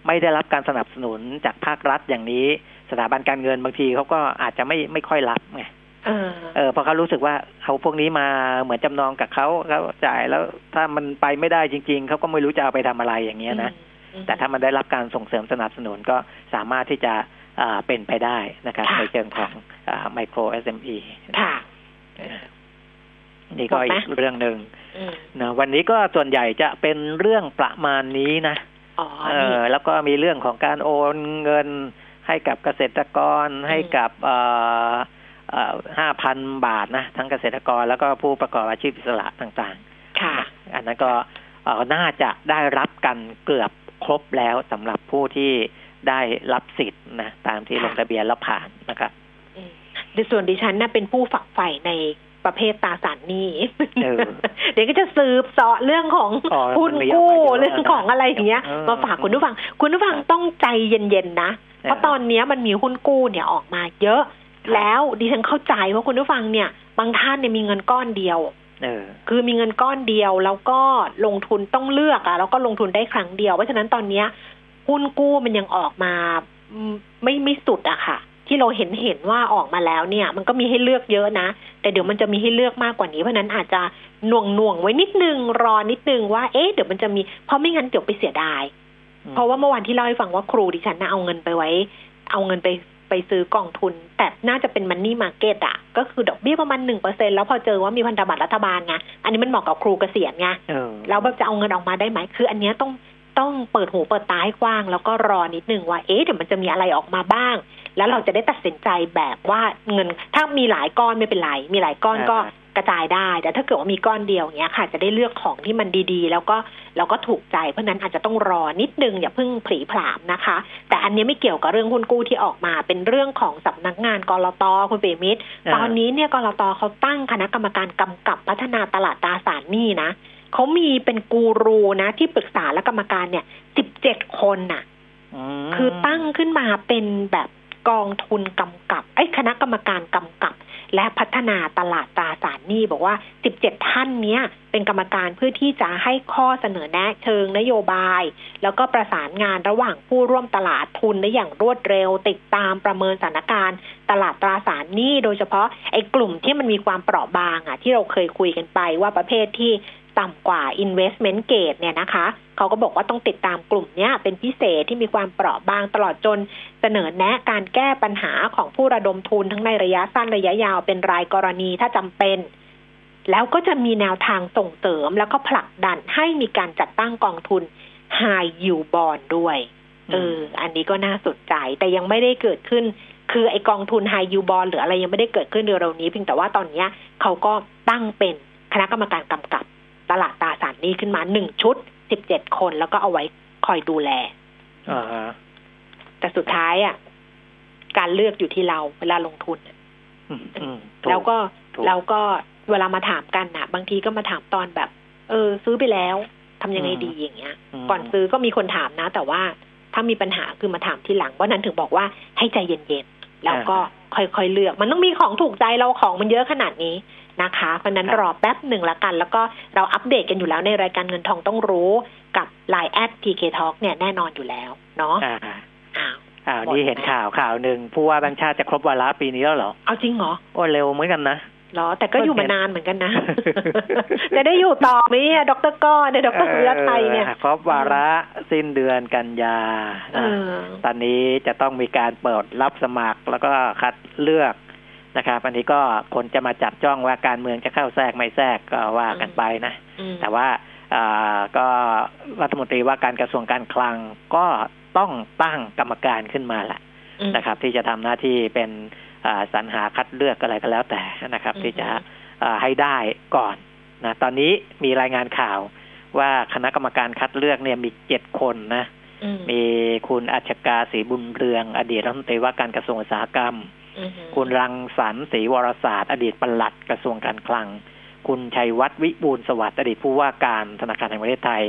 ไม่ได้รับการสนับสนุนจากภาครัฐอย่างนี้ สถาบันการเงินบางทีเขาก็อาจจะไม่ไม่ค่อยรับไงเออเออเพราะเขารู้สึกว่าเขาพวกนี้มาเหมือนจำนองกับเขาเขาจ่ายแล้วถ้ามันไปไม่ได้จริง ๆเขาก็ไม่รู้จะเอาไปทำอะไรอย่างเงี้ยนะอืมแต่ถ้ามันได้รับการส่งเสริมสนับสนุนก็สามารถที่จะอ่า เป็นไปได้นะครับค่ะในเชิงของไมโคร SME ค่ะนี่ก็หมดไหมอีกเรื่องหนึ่งอืมนะวันนี้ก็ส่วนใหญ่จะเป็นเรื่องประมาณนี้นะอ๋อเอนี่อแล้วก็มีเรื่องของการโอนเงินให้กับเกษตรกรให้กับห้าพันบาทนะ ทั้งเกษตรกรแล้วก็ผู้ประกอบอาชีพอิสระต่างค่ะๆอันนั้นก็เอ่อน่าจะได้รับกันเกือบครบแล้วสำหรับผู้ที่ ได้รับสิทธิ์นะตามที่ค่ะลงทะเบียนแล้วผ่านนะครับอืมในส่วนดิฉันน่ะเป็นผู้ฝักใฝ่ในประเภทตราสารหนี้เออเดี๋ยวก็จะสืบเสาะเรื่องของอ๋อหุ้นมันมีกู้ออกมาเยอะเรื่องของอะไรอย่างเงี้ยเออมาฝากคุณผู้ฟัง คุณผู้ฟังต้องใจเย็นๆนะ เพราะตอนเนี้ยมันมีหุ้นกู้เนี่ยออกมาเยอะ แล้วดิฉันเข้าใจว่าคุณผู้ฟังเนี่ย บางท่านเนี่ยมีเงินก้อนเดียวเออคือมีเงินก้อนเดียวแล้วก็ลงทุนต้องเลือกอะแล้วก็ลงทุนได้ครั้งเดียวเพราะฉะนั้นตอนเนี้ย หุ้นกู้มันยังออกมาอืมไม่ไม่สุดอะค่ะทที่เราเห็นเห็นว่าออกมาแล้วเนี่ย มันก็มีให้เลือกเยอะนะ แต่เดี๋ยวมันจะมีให้เลือกมากกว่านี้เพราะนั้นอาจจะหน่วงหน่วงๆไว้นิดนึงรอนิดนึงว่าเอ๊ะเดี๋ยวมันจะมีเพราะไม่งั้นเดี๋ยวไปเสียดาย เพราะว่าเมื่อวานที่เล่าให้ฟังว่าครูดิฉันน่ะเอาเงินไปไว้ เอาเงินไปไปซื้อกองทุน แต่น่าจะเป็นมันนี่มาเก็ตอะ ก็คือดอกเบี้ยประมาณหนึ่งเปอร์เซ็นแล้วพอเจอว่ามีพันธบัตรรัฐบาลไงอันนี้มันเหมาะกับครูเกษียณไงเออแล้วแบบจะเอาเงินออกมาได้ไหมคือ อันเนี้ยต้อง ต้องเปิดหูเปิดตาให้กว้าง แล้วก็รอนิดนึงว่าเอ๊ะเดี๋ยวมันจะมีอะไรออกมาบ้าง แล้วเราจะได้ตัดสินใจแบบว่าเงิน ถ้ามีหลายก้อนไม่เป็นไร มีหลายก้อนก็อ่ากระจายได้ แต่ถ้าเกิดว่ามีก้อนเดียวเนี้ยค่ะ จะได้เลือกของที่มันดีๆ แล้วก็แล้วก็ถูกใจ เพราะฉะนั้นอาจจะต้องรอนิดนึงอย่าเพิ่งผลีผลามนะคะ แต่อันนี้ไม่เกี่ยวกับเรื่องหุ้นกู้ที่ออกมา เป็นเรื่องของสำนักงานกรตคุณเปรมิตรตอนนี้เนี่ยกรตเขาตั้งคณะกรรมการกำกับพัฒนาตลาดตราสารหนี้นะ เขามีเป็นกูรูนะ ที่ปรึกษาและกรรมการเนี่ยสิบเจ็ดคนน่ะมคือตั้งขึ้นมาเป็นแบบกองทุนกำกับไอ้ยคณะกรรมการกำกับ และพัฒนาตลาดตราสารหนี้บอกว่า 17 ท่านเนี้ยเป็นกรรมการเพื่อที่จะให้ข้อเสนอแนะเชิงนโยบาย แล้วก็ประสานงานระหว่างผู้ร่วมตลาดทุนได้อย่างรวดเร็ว ติดตามประเมินสถานการณ์ ตลาดตราสารหนี้โดยเฉพาะไอ้กลุ่มที่มันมีความเปราะบางอะที่เราเคยคุยกันไปว่าประเภทที่ ต่ำกว่า investment grade เนี่ยนะคะเขาก็บอกว่าต้องติดตามกลุ่มนี้เป็นพิเศษที่มีความเปราะบางตลอดจนเสนอแนะการแก้ปัญหาของผู้ระดมทุนทั้งในระยะสั้นระยะยาวเป็นรายกรณีถ้าจำเป็น แล้วก็จะมีแนวทางส่งเสริมแล้วก็ผลักดันให้มีการจัดตั้งกองทุน High Yield Bond ด้วยเอออันนี้ก็น่าสนใจแต่ยังไม่ได้เกิดขึ้นคือไอกองทุน High Yield Bond หรืออะไรยังไม่ได้เกิดขึ้นเร็วๆนี้เพียงแต่ว่าตอนนี้เขาก็ตั้งเป็นคณะกรรมการกำกับ ตลาดตราสารหนี้ขึ้นมาหนึ่งชุดสิบเจ็ดคนแล้วก็เอาไว้คอยดูแลอ่าฮะแต่สุดท้ายอะ การเลือกอยู่ที่เราเวลาลงทุนน่ะอืมอืมถูแล้วก็ถูกแล้วก็เวลามาถามกันน่ะบางทีก็มาถามตอนแบบ เออ ซื้อไปแล้วทำยังไงดีอย่างเงี้ยมก่อนซื้อก็มีคนถามนะ แต่ว่าถ้ามีปัญหาคือมาถามทีหลังเพราะนั้นถึงบอกว่าให้ใจเย็นๆแล้วก็ค่อยๆเลือก มันต้องมีของถูกใจเราของมันเยอะขนาดนี้ นะคะเพราะฉะนั้นรอแป๊บหนึ่งละกัน แล้วก็เราอัปเดตกันอยู่แล้วในรายการเงินทองต้องรู้กับ Line แอด TK Talk เนี่ยแน่นอนอยู่แล้ว เนาะอ่าอ้าวอ้าวหมดนี่เห็นแล้วข่าวข่าวหนึ่งผู้ว่าแบงค์ชาติจะครบวาระปีนี้แล้วเหรอ เอาจริงเหรอ โอ้เร็วเหมือนกันนะเหรอ แต่ก็อยู่มานานเหมือนกันนะ จะได้อยู่ต่อไหมอะดรก้อเนี่ยดรสุริยไทยเนี่ยออครบวาระสิ้นเดือนกันยาเอนะอตอนนี้จะต้องมีการเปิดรับสมัครแล้วก็คัดเลือก นะครับอันนี้ก็คนจะมาจับจ้องว่าการเมืองจะเข้าแทรกไม่แทรกก็ว่ากันไปนะอืมแต่ว่าอ่าก็รัฐมนตรีว่าการกระทรวงการคลังก็ต้องตั้งกรรมการขึ้นมาแหละอืมนะครับ ที่จะทำหน้าที่เป็นอ่าสรรหาคัดเลือกอะไรก็แล้วแต่นะครับอือฮึที่จะอ่าให้ได้ก่อนนะตอนนี้มีรายงานข่าวว่าคณะกรรมการคัดเลือกเนี่ยมีเจ็ดคนนะอืมมีคุณอัชกาศรีบุญเรือง อดีตรัฐมนตรีว่าการกระทรวงอุตสาหกรรมอืม คุณรังสรรค์ศรีวรศาสตร์อดีตปลัดกระทรวงการคลัง คุณชัยวัฒน์วิบูลย์สวัสดิ์อดีตผู้ว่าการธนาคารแห่งประเทศไทย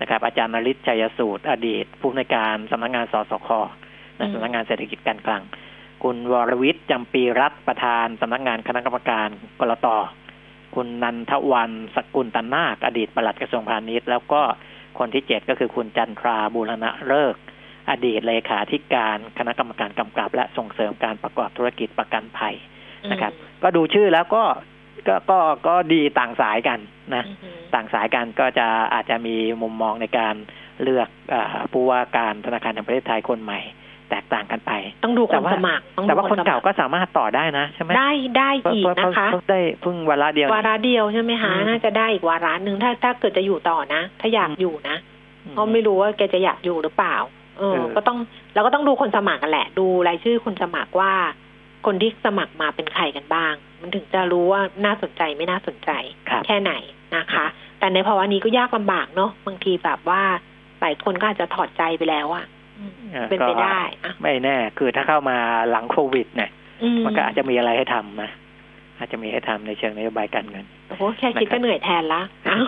นะครับ อาจารย์นริศชัยสูตร อดีตผู้อำนวยการสำนักงานสสคนะสำนักงานเศรษฐกิจการคลัง คุณวรวิทย์จำปีรัตน์ประธานสำนักงานคณะกรรมการกรตคุณนันทวันสกุลตันนาคอดีตปลัดกระทรวงพาณิชย์ แล้วก็คนที่เจ็ดก็คือคุณจันทราบูรณะเลิกษ์ อดีตเลขาธิการคณะกรรมการกำกับ และส่งเสริมการประกอบธุรกิจประกันภัยนะครับ ก็ดูชื่อแล้วก็ก็ก็ก็ดีต่างสายกันนะอืมต่างสายกันก็จะอาจจะมีมุมมองในการเลือกอาผู้ว่าการธนาคารแห่งประเทศไทยคนใหม่ แตกต่างกันไป ต้องดูคแต่นว่าสมัครต้องดูแต่ว่าคนสมัเก่าก็สามารถต่อได้นะใช่ไหมได้ได้เพราะอีกเพราะนะคะเพราะได้เพิ่งวาระเดียววาระเดียวใช่ไหมคะอืมน่าจะได้อีกวาระหนึ่งถ้าถ้าเกิดจะอยู่ต่อนะ ถ้าอยากอยู่นะอืมเพราะไม่รู้ว่าแกจะอยากอยู่หรือเปล่า เออเออ ก็ต้องเราก็ต้องดูคนสมัครกันแหละ ดูรายชื่อคนสมัครว่า คนที่สมัครมาเป็นใครกันบ้าง มันถึงจะรู้ว่าน่าสนใจไม่น่าสนใจครับแค่ไหนนะคะ แต่ในภาวะนี้ก็ยากลำบากเนาะบางทีแบบว่าหลายคนก็อาจจะถอดใจไปแล้วอะอืมออเป็นไปได้อะไม่แน่ คือถ้าเข้ามาหลังโควิดเนี่ยอืมันก็อาจจะมีอะไรให้ทำนะอาจจะมีให้ทำในเชิงนโยบายการเงิน โอ้โหแค่คิดก็เหนื่อยแทนละอ้าว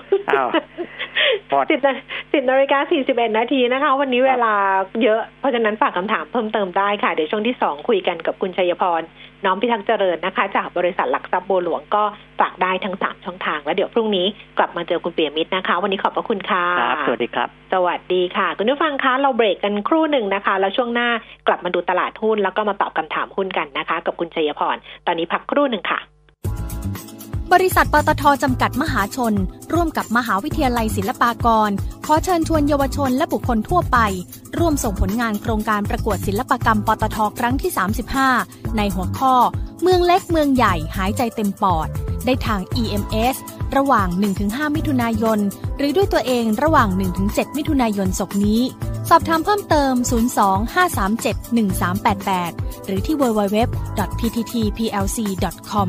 หมดสิบนาสิบนาฬิกาสี่สิบเอ็ดนาทีนะคะ วันนี้เวลาเยอะ เพราะฉะนั้นฝากคำถามเพิ่มเติมได้ค่ะ เดี๋ยวช่วงที่สองคุยกันกับคุณชัยพร น้อมพิทักษ์เจริญนะคะ จากบริษัทหลักทรัพย์บัวหลวงก็ฝากได้ทั้งสามช่องทาง แล้วเดี๋ยวพรุ่งนี้กลับมาเจอคุณเปียมิตรนะคะ วันนี้ขอบพระคุณค่ะครับสวัสดีครับ สวัสดีค่ะ คุณผู้ฟังคะเราเบรกกันครู่หนึ่งนะคะ แล้วช่วงหน้ากลับมาดูตลาดหุ้นแล้วก็มาตอบคำถามหุ้นกันนะคะ กับคุณชัยพร ตอนนี้พักครู่หนึ่งค่ะ บริษัทปตทจำกัดมหาชน ร่วมกับมหาวิทยาลัยศิลปากร ขอเชิญชวนเยาวชนและบุคคลทั่วไป ร่วมส่งผลงานโครงการประกวดศิลปกรรมปตทครั้งที่ 35 ในหัวข้อ เมืองเล็กเมืองใหญ่หายใจเต็มปอด ได้ทาง EMS ระหว่าง 1-5 มิถุนายน หรือด้วยตัวเองระหว่าง 1-7 มิถุนายนศกนี้ สอบถามเพิ่มเติม 02-537-1388 หรือที่ www.pttplc.com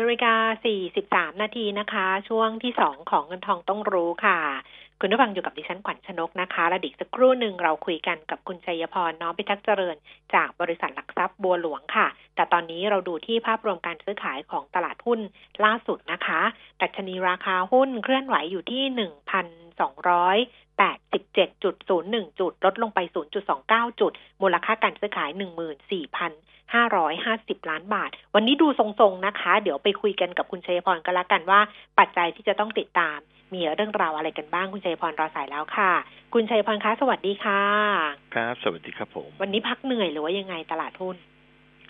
นาฬิกาสี่สิบสามนาทีนะคะ ช่วงที่สองของเงินทองต้องรู้ค่ะ คุณผู้ฟังอยู่กับดิฉันขวัญชนกนะคะและอีกสักครู่หนึ่งเราคุยกันกับคุณชัยพรน้อมพิทักษ์เจริญ จากบริษัทหลักทรัพย์บัวหลวงค่ะ แต่ตอนนี้เราดูที่ภาพรวมการซื้อขายของตลาดหุ้นล่าสุดนะคะดัชนีราคาหุ้นเคลื่อนไหวอยู่ที่หนึ่งพันสองร้อยแปดสิบเจ็ดจุด ลดลงไปศูนย์จุด มูลค่าการซื้อขายหนึ่งหมื่นสี่พัน 550 ล้านบาท วันนี้ดูทรงๆนะคะ เดี๋ยวไปคุยกันกับคุณชัยพรก็แล้วกันว่า ปัจจัยที่จะต้องติดตาม มีเรื่องราวอะไรกันบ้างคุณชัยพรรอสายแล้วค่ะ คุณชัยพรคะสวัสดีค่ะ ครับ สวัสดีครับผม วันนี้พักเหนื่อยหรือว่ายังไงตลาดหุ้น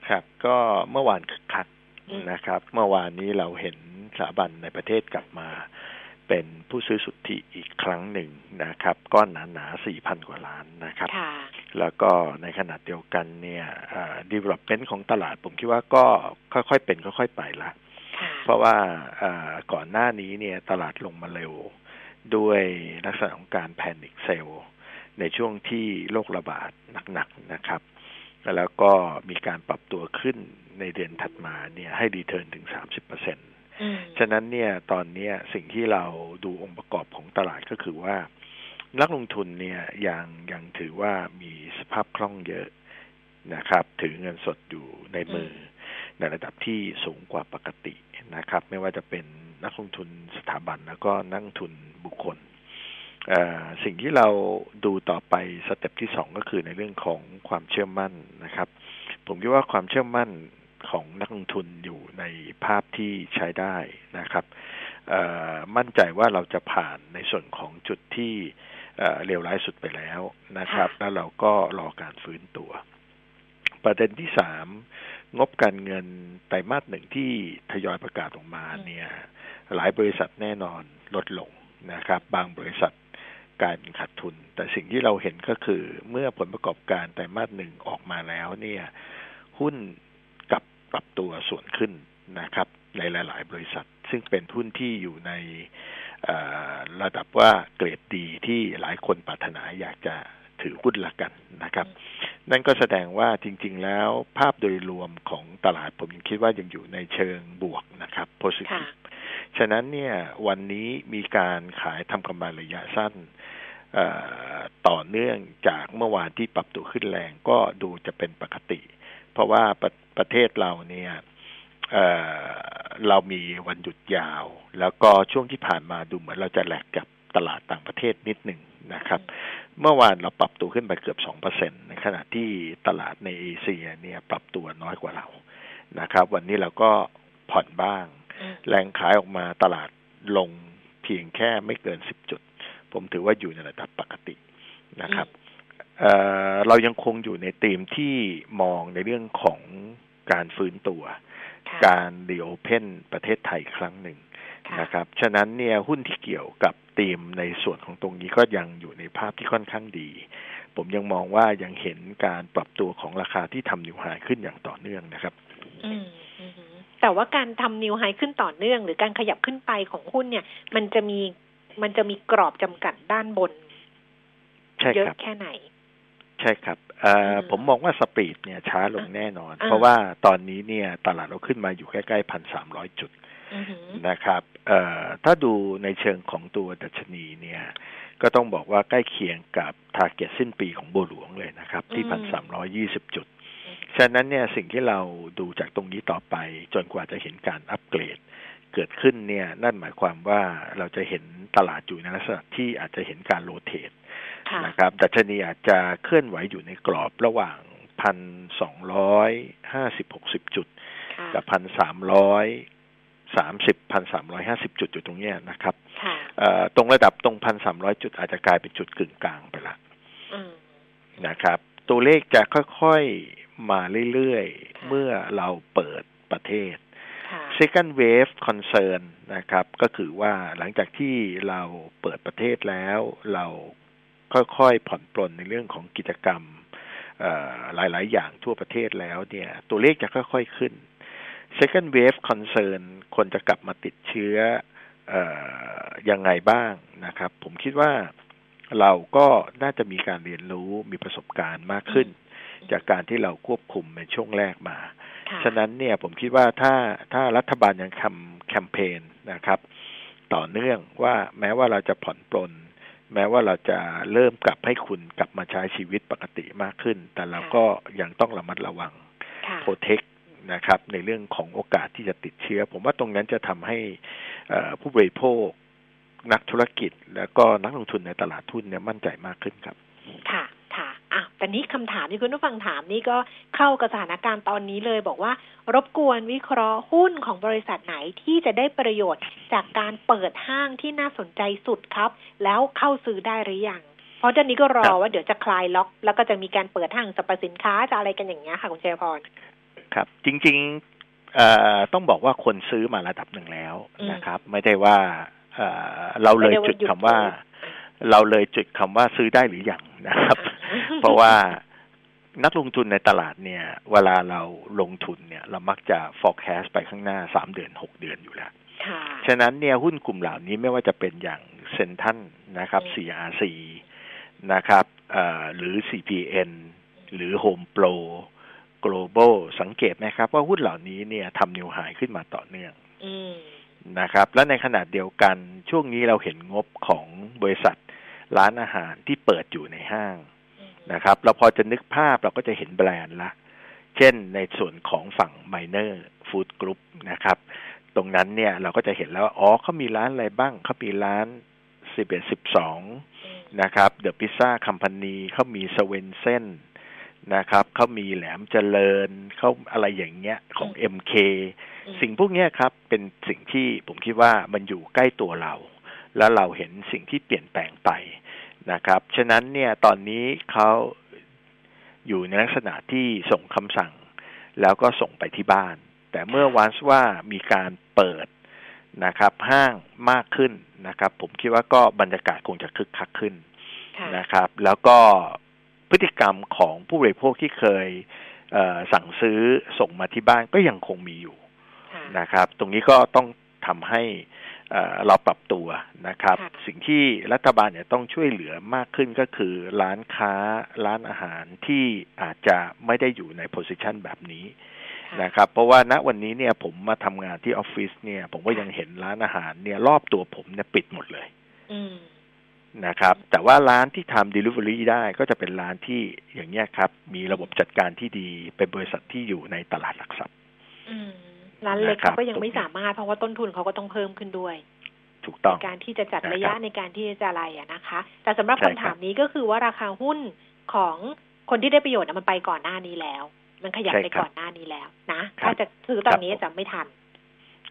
ครับ ก็เมื่อวานคึกคักอืมนะครับ เมื่อวานนี้เราเห็นสถาบันในประเทศกลับมา เป็นผู้ซื้อสุทธิอีกครั้งหนึ่งนะครับ ก้อนหนาๆสี่พันกว่าล้านนะครับค่ะแล้วก็ในขณะเดียวกันเนี่ยเอ่อ development ของตลาดผมคิดว่าก็ค่อยๆเป็นค่อยๆไปละค่ะเพราะว่าเอ่อก่อนหน้านี้เนี่ยตลาดลงมาเร็วด้วยลักษณะของการแพนิคเซลในช่วงที่โรคระบาดหนักๆนะครับ แล้วก็มีการปรับตัวขึ้นในเดือนถัดมาเนี่ยให้ดีเทิร์นถึง 30เปอร์เซ็นต์อืม ฉะนั้นเนี่ยตอนเนี้ยสิ่งที่เราดูองค์ประกอบของตลาดก็คือว่า นักลงทุนเนี่ยยังยังถือว่ามีสภาพคล่องเยอะนะครับ ถือเงินสดอยู่ในมือ ในระดับที่สูงกว่าปกตินะครับ ไม่ว่าจะเป็นนักลงทุนสถาบันแล้วก็นักลงทุนบุคคลเอ่อสิ่งที่เราดูต่อไปสเต็ปที่สองก็คือในเรื่องของความเชื่อมั่นนะครับ ผมคิดว่าความเชื่อมั่น ของนักลงทุนอยู่ในภาพที่ใช้ได้นะครับเอ่อมั่นใจว่าเราจะผ่านในส่วนของจุดที่เอ่อเลวร้ายสุดไปแล้วนะครับค่ะแล้วเราก็รอการฟื้นตัว ประเด็นที่สามงบการเงินไตรมาสหนึ่งที่ทยอยประกาศออกมาเนี่ย หลายบริษัทแน่นอนลดลงนะครับ บางบริษัทกลายเป็นขาดทุน แต่สิ่งที่เราเห็นก็คือเมื่อผลประกอบการไตรมาสหนึ่งออกมาแล้วเนี่ย หุ้นกลับ ปรับตัวส่วนขึ้นนะครับ ในหลาย ๆ บริษัท ซึ่งเป็นหุ้นที่อยู่ในเอ่อระดับว่าเกรดดีที่หลายคนปรารถนาอยากจะถือหุ้นละกันนะครับ นั่นก็แสดงว่าจริง ๆ แล้วภาพโดยรวมของตลาดผมยังคิดว่ายังอยู่ในเชิงบวกนะครับค่ะ positive ฉะนั้นเนี่ยวันนี้มีการขายทำกำไรระยะสั้นเอ่อต่อเนื่องจากเมื่อวานที่ปรับตัวขึ้นแรงก็ดูจะเป็นปกติ เพราะว่า ประประเทศเราเนี่ยเอ่อเรามีวันหยุดยาว แล้วก็ช่วงที่ผ่านมาดูเหมือนเราจะแหลกกับตลาดต่างประเทศนิดหนึ่งนะครับ เมื่อวานเราปรับตัวขึ้นไปเกือบสองเปอร์เซ็นในขณะที่ตลาดในเอเชียเนี่ยปรับตัวน้อยกว่าเรานะครับ วันนี้เราก็ผ่อนบ้าง แรงขายออกมาตลาดลงเพียงแค่ไม่เกินสิบจุด ผมถือว่าอยู่ในระดับปกตินะครับเเรายังคงอยู่ในธีมที่มองในเรื่องของ การฟื้นตัว การดีโอเพนประเทศไทยครั้งหนึ่งนะครับ ฉะนั้นเนี่ยหุ้นที่เกี่ยวกับธีมในส่วนของตรงนี้ก็ยังอยู่ในภาพที่ค่อนข้างดี ผมยังมองว่ายังเห็นการปรับตัวของราคาที่ทำนิวไฮขึ้นอย่างต่อเนื่องนะครับอืมแต่ว่าการทำนิวไฮขึ้นต่อเนื่อง หรือการขยับขึ้นไปของหุ้นเนี่ย มันจะมีมันจะมีกรอบจำกัดด้านบน เยอะแค่ไหน ใช่ครับ ผมมองว่าสปีดเนี่ยช้าลงแน่นอน เพราะว่าตอนนี้เนี่ยตลาดเราขึ้นมาอยู่ใกล้ๆพันสามร้อยจุดนะครับถ้าดูในเชิงของตัวดัชนีเนี่ยก็ต้องบอกว่าใกล้เคียงกับ target สิ้นปีของบัวหลวงเลยนะครับ ที่พันสามร้อยยี่สิบจุด ฉะนั้นเนี่ยสิ่งที่เราดูจากตรงนี้ต่อไป จนกว่าจะเห็นการอัปเกรดเกิดขึ้นเนี่ยนั่นหมายความว่าเราจะเห็นตลาดอยู่ในลักษณะที่อาจจะเห็นการ rotate นะครับดัชนีอาจจะเคลื่อนไหวอยู่ในกรอบระหว่างพันสองร้อยห้าสิบหกสิบจุด กับพันสามร้อยสามสิบพันสามร้อยห้าสิบจุดอยู่ตรงนี้นะครับตรงระดับตรงพันสามร้อยจุดอาจจะกลายเป็นจุดกึ่งกลางไปละนะครับ ตัวเลขจะค่อยๆมาเรื่อยๆ เมื่อเราเปิดประเทศ second wave concern นะครับ ก็คือว่าหลังจากที่เราเปิดประเทศแล้วเรา ค่อยๆผ่อนปลนในเรื่องของกิจกรรมหลายๆ อย่างทั่วประเทศแล้วเนี่ย ตัวเลขจะค่อยๆขึ้น second wave concern คนจะกลับมาติดเชื้ออยังไงบ้างนะครับ ผมคิดว่าเราก็น่าจะมีการเรียนรู้มีประสบการณ์มากขึ้น จากการที่เราควบคุมในช่วงแรกมา ฉะนั้นเนี่ยผมคิดว่าถ้าถ้ารัฐบาลยังทำแคมเปญนะครับ ต่อเนื่องว่าแม้ว่าเราจะผ่อนปลน แม้ว่าเราจะเริ่มกลับให้คุณกลับมาใช้ชีวิตปกติมากขึ้น แต่เราก็ยังต้องระมัดระวังโปรเทคนะครับ ในเรื่องของโอกาสที่จะติดเชื้อ ผมว่าตรงนั้นจะทำให้ผู้บริโภค นักธุรกิจ แล้วก็นักลงทุนในตลาดทุนเนี่ยมั่นใจมากขึ้นครับ ค่ะค่ะ อะแต่นี้คำถามที่คุณผู้ฟังถามนี่ก็เข้ากับสถานการณ์ตอนนี้เลย บอกว่ารบกวนวิเคราะห์หุ้นของบริษัทไหนที่จะได้ประโยชน์จากการเปิดห้างที่น่าสนใจสุดครับ แล้วเข้าซื้อได้หรือยังเพราะตอนนี้ก็รอว่าเดี๋ยวจะคลายล็อก แล้วก็จะมีการเปิดห้างสรรพสินค้าจะอะไรกันอย่างเงี้ยค่ะคุณเชยพรครับ จริงๆต้องบอกว่าคนซื้อมาระดับหนึ่งแล้วนะครับ ไม่ได้ว่าเราเลยจุดคำว่า เราเลยจุดคำว่าซื้อได้หรือยังนะครับ เพราะว่านักลงทุนในตลาดเนี่ย เวลาเราลงทุนเนี่ย เรามักจะ forecast ไปข้างหน้าสามเดือนหกเดือนอยู่แล้วฉะนั้นเนี่ยหุ้นกลุ่มเหล่านี้ไม่ว่าจะเป็นอย่างเซนทันนะครับ CRC นะครับหรือ CPN หรือ Home Pro global สังเกตไหมครับ ว่าหุ้นเหล่านี้เนี่ยทำนิวไฮขึ้นมาต่อเนื่องนะครับ และในขณะเดียวกันช่วงนี้เราเห็นงบของบริษัทร้านอาหารที่เปิดอยู่ในห้าง นะครับ เราพอจะนึกภาพเราก็จะเห็นแบรนด์ละ เช่นในส่วนของฝั่ง Miner Food Group นะครับ ตรงนั้นเนี่ยเราก็จะเห็นแล้วอ๋อเขามีร้านอะไรบ้างเขามีร้านสิบเอ็ดสิบสองนะครับเดอะพิซซ่าคัมพานีเขามีสเวนเซนนะครับเขามีแหลมเจริญเขาอะไรอย่างเงี้ยของ MK สิ่งพวกนี้ครับเป็นสิ่งที่ผมคิดว่ามันอยู่ใกล้ตัวเรา แล้วเราเห็นสิ่งที่เปลี่ยนแปลงไป นะครับ ฉะนั้นเนี่ยตอนนี้เขาอยู่ในลักษณะที่ส่งคำสั่ง แล้วก็ส่งไปที่บ้าน แต่เมื่อวันว่ามีการเปิดนะครับ ห้างมากขึ้นนะครับ ผมคิดว่าก็บรรยากาศคงจะคึกคักขึ้นนะครับ แล้วก็พฤติกรรมของผู้บริโภคที่เคยสั่งซื้อส่งมาที่บ้านก็ยังคงมีอยู่นะครับ ตรงนี้ก็ต้องทำให้ เราปรับตัวนะครับ สิ่งที่รัฐบาลเนี่ยต้องช่วยเหลือมากขึ้นก็คือร้านค้าร้านอาหารที่อาจจะไม่ได้อยู่ในโพสิชันแบบนี้นะครับเพราะว่าณวันนี้เนี่ยผมมาทำงานที่ออฟฟิศเนี่ย ผมก็ยังเห็นร้านอาหารเนี่ยรอบตัวผมเนี่ยปิดหมดเลยนะครับ แต่ว่าร้านที่ทำ Delivery ได้ก็จะเป็นร้านที่อย่างเงี้ยครับ มีระบบจัดการที่ดีเป็นบริษัทที่อยู่ในตลาดหลักทรัพย์ ร้านเล็กเขาก็ยังไม่สามารถเพราะว่าต้นทุนเขาก็ต้องเพิ่มขึ้นด้วยถถูกต้องในการที่จะจัดนะครับระยะในการที่จะอะไรอะนะคะ แต่สำหรับใช่คำครับถามนี้ก็คือว่าราคาหุ้นของคนที่ได้ประโยชน์อะมันไปก่อนหน้านี้แล้ว มันขยับไปก่อนหน้านี้แล้วนะถ้าจะซื้อตอนนี้จะไม่ทัน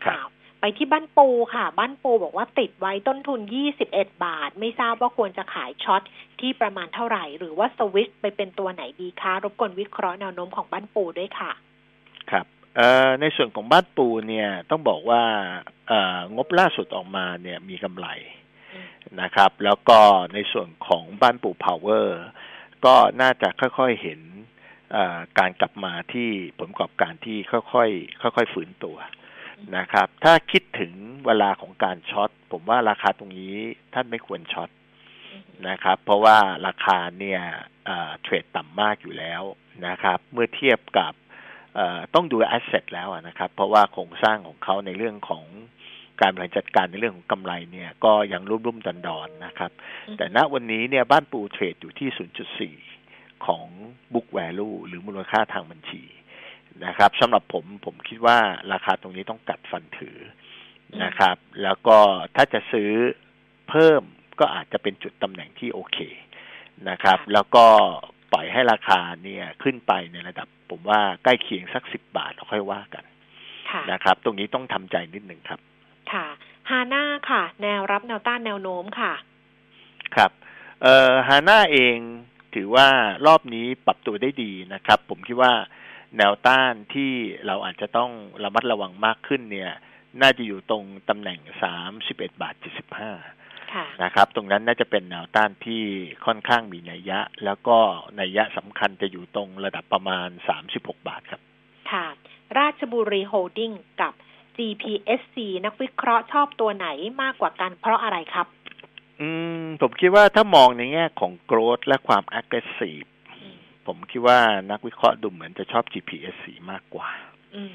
ครับข่าวไปที่บ้านปูค่ะ บ้านปูบอกว่าติดไว้ต้นทุน 21 บาท ไม่ทราบว่าควรจะขาย short ที่ประมาณเท่าไหร่ หรือว่าสวิตช์ไปเป็นตัวไหนดีคะรบกวนวิเคราะห์แนวโน้มของบ้านปูด้วยค่ะ ครับเอ่อ ในส่วนของบ้านปูเนี่ยต้องบอกว่าเอ่องบล่าสุดออกมาเนี่ยมีกำไรนะครับ แล้วก็ในส่วนของบ้านปูพาวเวอร์ก็น่าจะค่อยๆเห็นการกลับมาที่ผลประกอบการที่ค่อยๆค่อยๆฟื้นตัวนะครับ ถ้าคิดถึงเวลาของการ short ผมว่าราคาตรงนี้ท่านไม่ควร short นะครับ เพราะว่าราคาเนี่ย trade ต่ำมากอยู่แล้วนะครับ เมื่อเทียบกับ ต้องดู asset แล้วอะนะครับ เพราะว่าโครงสร้างของเขาในเรื่องของการบริหารจัดการในเรื่องของกำไรเนี่ยก็ยังลุ่มลุ่มดอนดอนๆนะครับอืมแต่ณวันนี้เนี่ยบ้านปู trade อยู่ที่ 0.4 ของ book value หรือมูลค่าทางบัญชีนะครับสำหรับผมผมคิดว่าราคาตรงนี้ต้องกัดฟันถือนะครับ แล้วก็ถ้าจะซื้อเพิ่มก็อาจจะเป็นจุดตำแหน่งที่โอเคนะครับค่ะแล้วก็ ปล่อยให้ราคาเนี่ยขึ้นไปในระดับ ผมว่าใกล้เคียงสักสิบบาทแล้วค่อยว่ากันค่ะนะครับ ตรงนี้ต้องทำใจนิดหนึ่งครับ ค่ะฮาน่าค่ะ แนวรับแนวต้านแนวโน้มค่ะ ครับ เอ่อฮาน่าเองถือว่ารอบนี้ปรับตัวได้ดีนะครับ ผมคิดว่าแนวต้านที่เราอาจจะต้องระมัดระวังมากขึ้นเนี่ย น่าจะอยู่ตรงตำแหน่งสามสิบเอ็ดบาทเจ็ดสิบห้าค่ะ นะครับ ตรงนั้นน่าจะเป็นแนวต้านที่ค่อนข้างมีนัยยะ แล้วก็นัยยะสำคัญจะอยู่ตรงระดับประมาณสามสิบหกบาทครับ ค่ะ ราชบุรีโฮลดิ้งกับ GPSC นักวิเคราะห์ชอบตัวไหนมากกว่ากันเพราะอะไรครับ อืม ผมคิดว่าถ้ามองในแง่ของ growth และความ aggressive ผมคิดว่านักวิเคราะห์ดูเหมือนจะชอบ GPSC มากกว่าอืม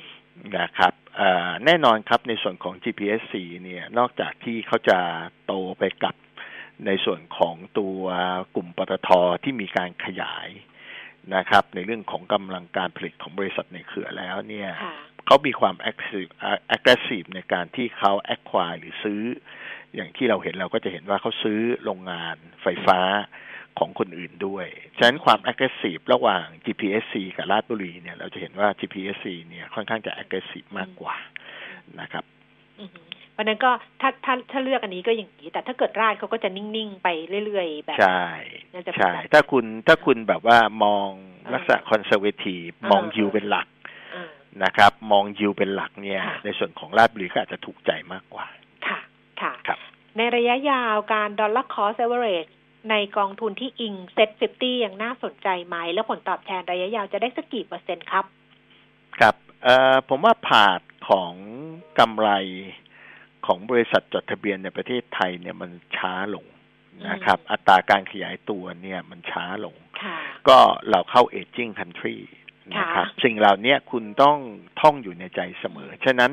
นะครับเอ่อแน่นอนครับในส่วนของ GPSC เนี่ยนอกจากที่เขาจะโตไปกับในส่วนของตัวกลุ่มปตทที่มีการขยายนะครับ ในเรื่องของกำลังการผลิตของบริษัทในเครือแล้วเนี่ยค่ะเขามีความ aggressive aggressive ในการที่เขา acquire หรือซื้อ อย่างที่เราเห็นเราก็จะเห็นว่าเขาซื้อโรงงานไฟฟ้า ของคนอื่นด้วย ฉะนั้นความ aggressive ระหว่าง GPSC กับราชบุรีเนี่ย เราจะเห็นว่า GPSC เนี่ยค่อนข้างจะ aggressive มากกว่านะครับอือหือเพราะฉะนั้นก็ถ้าถ้าถ้าเลือกอันนี้ก็อย่างนี้ แต่ถ้าเกิดราดเขาก็จะนิ่ง ๆ ไปเรื่อย ๆ แบบใช่น่าจะเป็นใช่แบบถ้าคุณถ้าคุณแบบว่ามองลักษณะเออ conservative เออมองเออยิวเป็นหลักอ่านะครับ มองยิวเป็นหลักเนี่ยค่ะในส่วนของราชบุรีก็อาจจะถูกใจมากกว่า ค่ะค่ะครับในระยะยาวการ dollar cost average ในกองทุนที่อิง SET50 ยังน่าสนใจไหม แล้วผลตอบแทนระยะยาวจะได้สักกี่เปอร์เซ็นต์ครับ ครับเอ่อผมว่า path ของกำไรของบริษัทจดทะเบียนในประเทศไทยเนี่ยมันช้าลงนะครับ อัตราการขยายตัวเนี่ยมันช้าลงค่ะก็เราเข้า aging country นะครับค่ะสิ่งเหล่านี้คุณต้องท่องอยู่ในใจเสมอ ฉะนั้น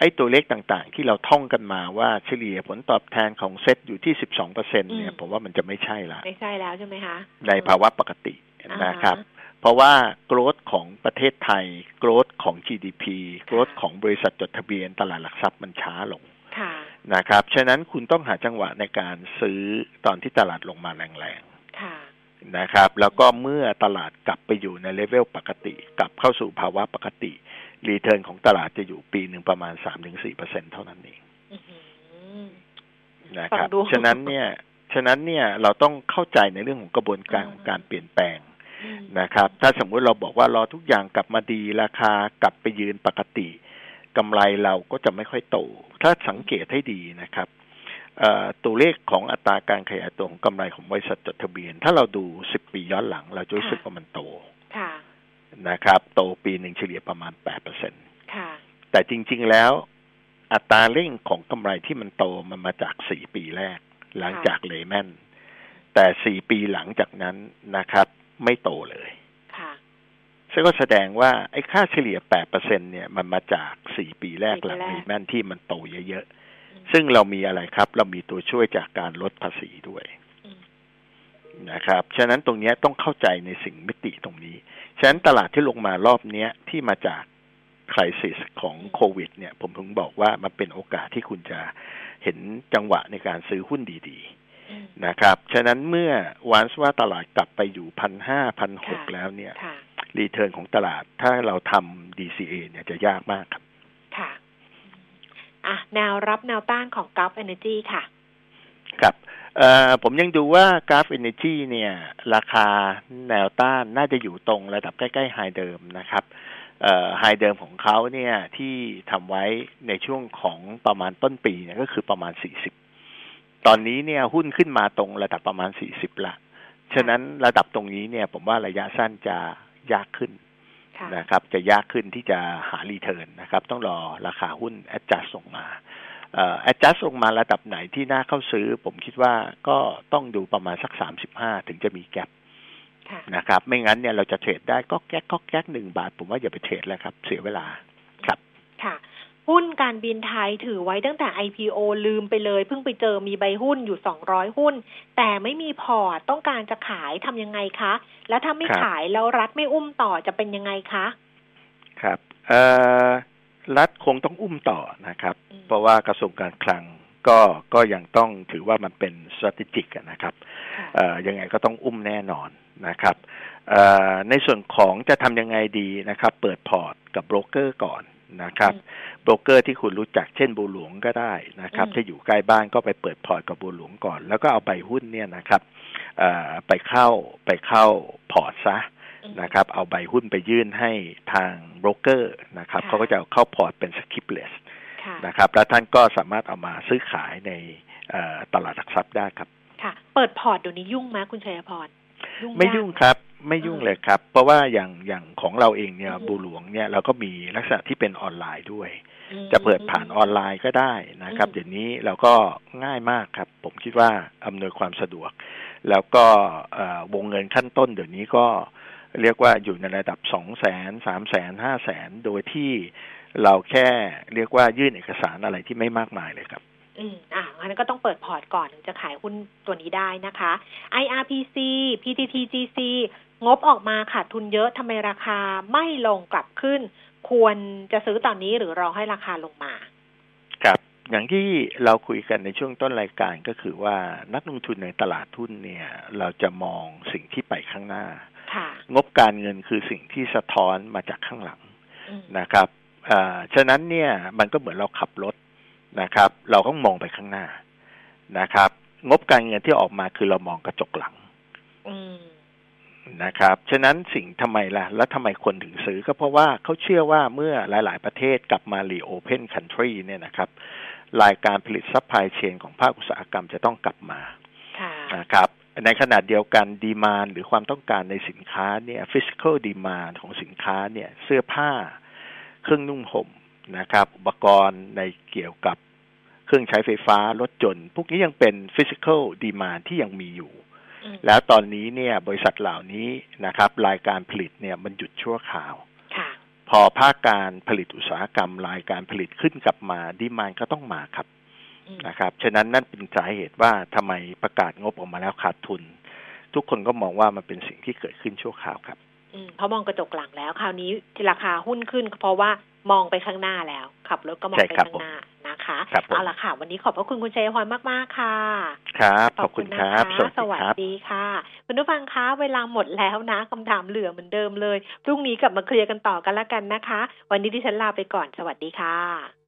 ไอ้ตัวเลขต่างๆ ที่เราท่องกันมาว่าเฉลี่ยผลตอบแทนของเซ็ตอยู่ที่12เปอร์เซ็นเนี่ยผมว่ามันจะไม่ใช่ละไม่ใช่แล้วใช่ไหมคะในภาวะปกติอ่านะครับ เพราะว่าโกรธของประเทศไทยโกรธของ GDP โกรธของบริษัทจดทะเบียนตลาดหลักทรัพย์มันช้าลงค่ะนะครับฉะนั้นคุณต้องหาจังหวะในการซื้อตอนที่ตลาดลงมาแรงค่ะๆนะครับ แล้วก็เมื่อตลาดกลับไปอยู่ในเลเวลปกติ กลับเข้าสู่ภาวะปกติ return ของตลาดจะอยู่ปีหนึ่งประมาณ3-4%เท่านั้นเองอื้อหือนะครับฟังดูฉะนั้นเนี่ย ฉะนั้นเนี่ยเราต้องเข้าใจในเรื่องของกระบวนการอืมของการเปลี่ยนแปลงอืมนะครับ ถ้าสมมุติเราบอกว่ารอทุกอย่างกลับมาดีราคากลับไปยืนปกติกำไรเราก็จะไม่ค่อยโต ถ้าสังเกตให้ดีนะครับเอ่อตัวเลขของอัตราการขยายตัวของกำไรของบริษัทจดทะเบียน ถ้าเราดู10ปีย้อนหลัง เราจะรู้สึกว่ามันโตค่ะ นะครับ โตปีหนึ่งเฉลี่ยประมาณ8%ค่ะแต่จริง ๆ แล้วอัตราเร่งของกำไรที่มันโตมันมาจาก4ปีแรก หลังจากเลแมนแต่4ปีหลังจากนั้นนะครับ ไม่โตเลยค่ะซึ่งก็แสดงว่าไอ้ค่าเฉลี่ย8%เนี่ยมันมาจาก4ปีแรกสี่ปีหลังแรกเลแมนที่มันโตเยอะอืมๆซึ่งเรามีอะไรครับ เรามีตัวช่วยจากการลดภาษีด้วยอืม นะครับฉะนั้นตรงเนี้ยต้องเข้าใจในสิ่งมิติตรงนี้ ฉะนั้นตลาดที่ลงมารอบเนี้ยที่มาจากคริสิสของโควิด เนี่ย ผมถึงบอกว่ามันเป็นโอกาสที่คุณจะเห็นจังหวะในการซื้อหุ้นดีๆนะครับ ฉะนั้นเมื่อวันว่าตลาดกลับไปอยู่พันห้าพันหกแล้วเนี่ยค่ะreturn ของตลาดถ้าเราทำ DCA เนี่ยจะยากมากครับ ค่ะ อะ แนวรับแนวต้านของกราฟ Energy ค่ะ ครับเอ่อผมยังดูว่ากราฟ Energy เนี่ย ราคาแนวต้านน่าจะอยู่ตรงระดับใกล้ๆ high เดิมนะครับเอ่อ high เดิมของเขาเนี่ยที่ทำไว้ในช่วงของประมาณต้นปีเนี่ยก็คือประมาณ 40 ตอนนี้เนี่ยหุ้นขึ้นมาตรงระดับประมาณ 40 ละ ฉะนั้นระดับตรงนี้เนี่ยผมว่าระยะสั้นจะยากขึ้นค่ะนะครับ จะยากขึ้นที่จะหารีเทิร์นนะครับ ต้องรอราคาหุ้นแอดจัสส่งมา เอ่อแอดจัสลงมาระดับไหนที่น่าเข้าซื้อ ผมคิดว่าก็ต้องดูประมาณสัก35ถึงจะมีแกลบค่ะนะครับ ไม่งั้นเนี่ยเราจะเทรดได้ก็แก๊กก็แก๊กหนึ่งบาท ผมว่าอย่าไปเทรดแล้วครับ เสียเวลาครับ ค่ะ หุ้นการบินไทยถือไว้ตั้งแต่ IPO ลืมไปเลย เพิ่งไปเจอมีใบหุ้นอยู่200หุ้น แต่ไม่มีพอร์ตต้องการจะขายทำยังไงคะ แล้วถ้าไม่ครับขายแล้วรัฐไม่อุ้มต่อจะเป็นยังไงคะ ครับ เอ่อ รัฐคงต้องอุ้มต่อนะครับอืมเพราะว่ากระทรวงการคลังก็ก็ยังต้องถือว่ามันเป็น strategic อะนะครับค่ะเอ่อยังไงก็ต้องอุ้มแน่นอนนะครับเอ่อในส่วนของจะทำยังไงดีนะครับ เปิดพอร์ตกับโบรกเกอร์ก่อนนะครับโบรกเกอร์ที่คุณรู้จักเช่นบัวหลวงก็ได้นะครับอืมถ้าอยู่ใกล้บ้านก็ไปเปิดพอร์ตกับบัวหลวงก่อน แล้วก็เอาใบหุ้นเนี่ยนะครับเอ่อไปเข้าไปเข้าพอร์ตซะอืม นะครับ เอาใบหุ้นไปยื่นให้ทางโบรกเกอร์นะครับค่ะเขาก็จะเอาเข้าพอร์ตเป็น scripless ค่ะนะครับ แล้วท่านก็สามารถเอามาซื้อขายในเอ่อตลาดหลักทรัพย์ได้ครับ ค่ะ เปิดพอร์ตเดี๋ยวนี้ยุ่งไหมคุณชัยพรไม่ยุ่งยากไหมครับ ไม่ยุ่งเลยครับ เพราะว่าอย่างอย่างของเราเองเนี่ยอืมบูหลวงเนี่ยเราก็มีลักษณะที่เป็นออนไลน์ด้วยอืมจะเปิดผ่านออนไลน์ก็ได้นะครับอืมเดี๋ยวนี้เราก็ง่ายมากครับ ผมคิดว่าอำนวยความสะดวก แล้วก็เอ่อวงเงินขั้นต้นเดี๋ยวนี้ก็ เรียกว่าอยู่ในระดับสองแสนสามแสนห้าแสนโดยที่เราแค่เรียกว่ายื่นเอกสารอะไรที่ไม่มากมายเลยครับ อืมอะงั้นก็ต้องเปิดพอร์ตก่อนถึงจะขายหุ้นตัวนี้ได้นะคะ IRPC PTTGC งบออกมาขาดทุนเยอะทำไมราคาไม่ลงกลับขึ้น ควรจะซื้อตอนนี้หรือรอให้ราคาลงมา ครับ อย่างที่เราคุยกันในช่วงต้นรายการก็คือว่านักลงทุนในตลาดทุนเนี่ย เราจะมองสิ่งที่ไปข้างหน้าค่ะ งบการเงินคือสิ่งที่สะท้อนมาจากข้างหลังอืมนะครับอ่าฉะนั้นเนี่ยมันก็เหมือนเราขับรถนะครับ เราต้องมองไปข้างหน้านะครับ งบการเงินที่ออกมาคือเรามองกระจกหลังอืมนะครับ ฉะนั้นสิ่งทำไมล่ะ แล้วทำไมคนถึงซื้อก็เพราะว่าเขาเชื่อว่าเมื่อหลาย ๆ ประเทศกลับมา reopen country เนี่ยนะครับ สายการผลิต supply chain ของภาคอุตสาหกรรมจะต้องกลับมาค่ะนะครับ ในขณะเดียวกัน demand หรือความต้องการในสินค้าเนี่ย physical demand ของสินค้าเนี่ยเสื้อผ้า เครื่องนุ่งห่มนะครับ อุปกรณ์ในเกี่ยวกับเครื่องใช้ไฟฟ้ารถจนต์พวกนี้ยังเป็น physical demand ที่ยังมีอยู่อืมแล้วตอนนี้เนี่ยบริษัทเหล่านี้นะครับ รายการผลิตเนี่ยมันหยุดชั่วคราวค่ะพอภาคการผลิตอุตสาหกรรมรายการผลิตขึ้นกลับมาดีมานก็ต้องมาครับอืม นะครับฉะนั้นนั่นเป็นสาเหตุว่าทำไมประกาศงบออกมาแล้วขาดทุน ทุกคนก็มองว่ามันเป็นสิ่งที่เกิดขึ้นชั่วคราวครับอืมเพราะมองกระจกหลังแล้วคราวนี้ที่ราคาหุ้นขึ้น เพราะว่ามองไปข้างหน้าแล้ว ขับรถก็มองใช่ไปครับข้างหน้านะคะครับผมเอาละค่ะ วันนี้ขอบพระคุณคุณชัยพรมากๆค่ะ ครับ ขอบคุณครับนะะสวัสสดีวัสครับดีค่ะคุณผู้ฟังคะเวลาหมดแล้วนะคำถามเหลือเหมือนเดิมเลยพรุ่งนี้กลับมาเคลียร์กันต่อกันละกันนะคะ วันนี้ดิฉันลาไปก่อนสวัสดีค่ะ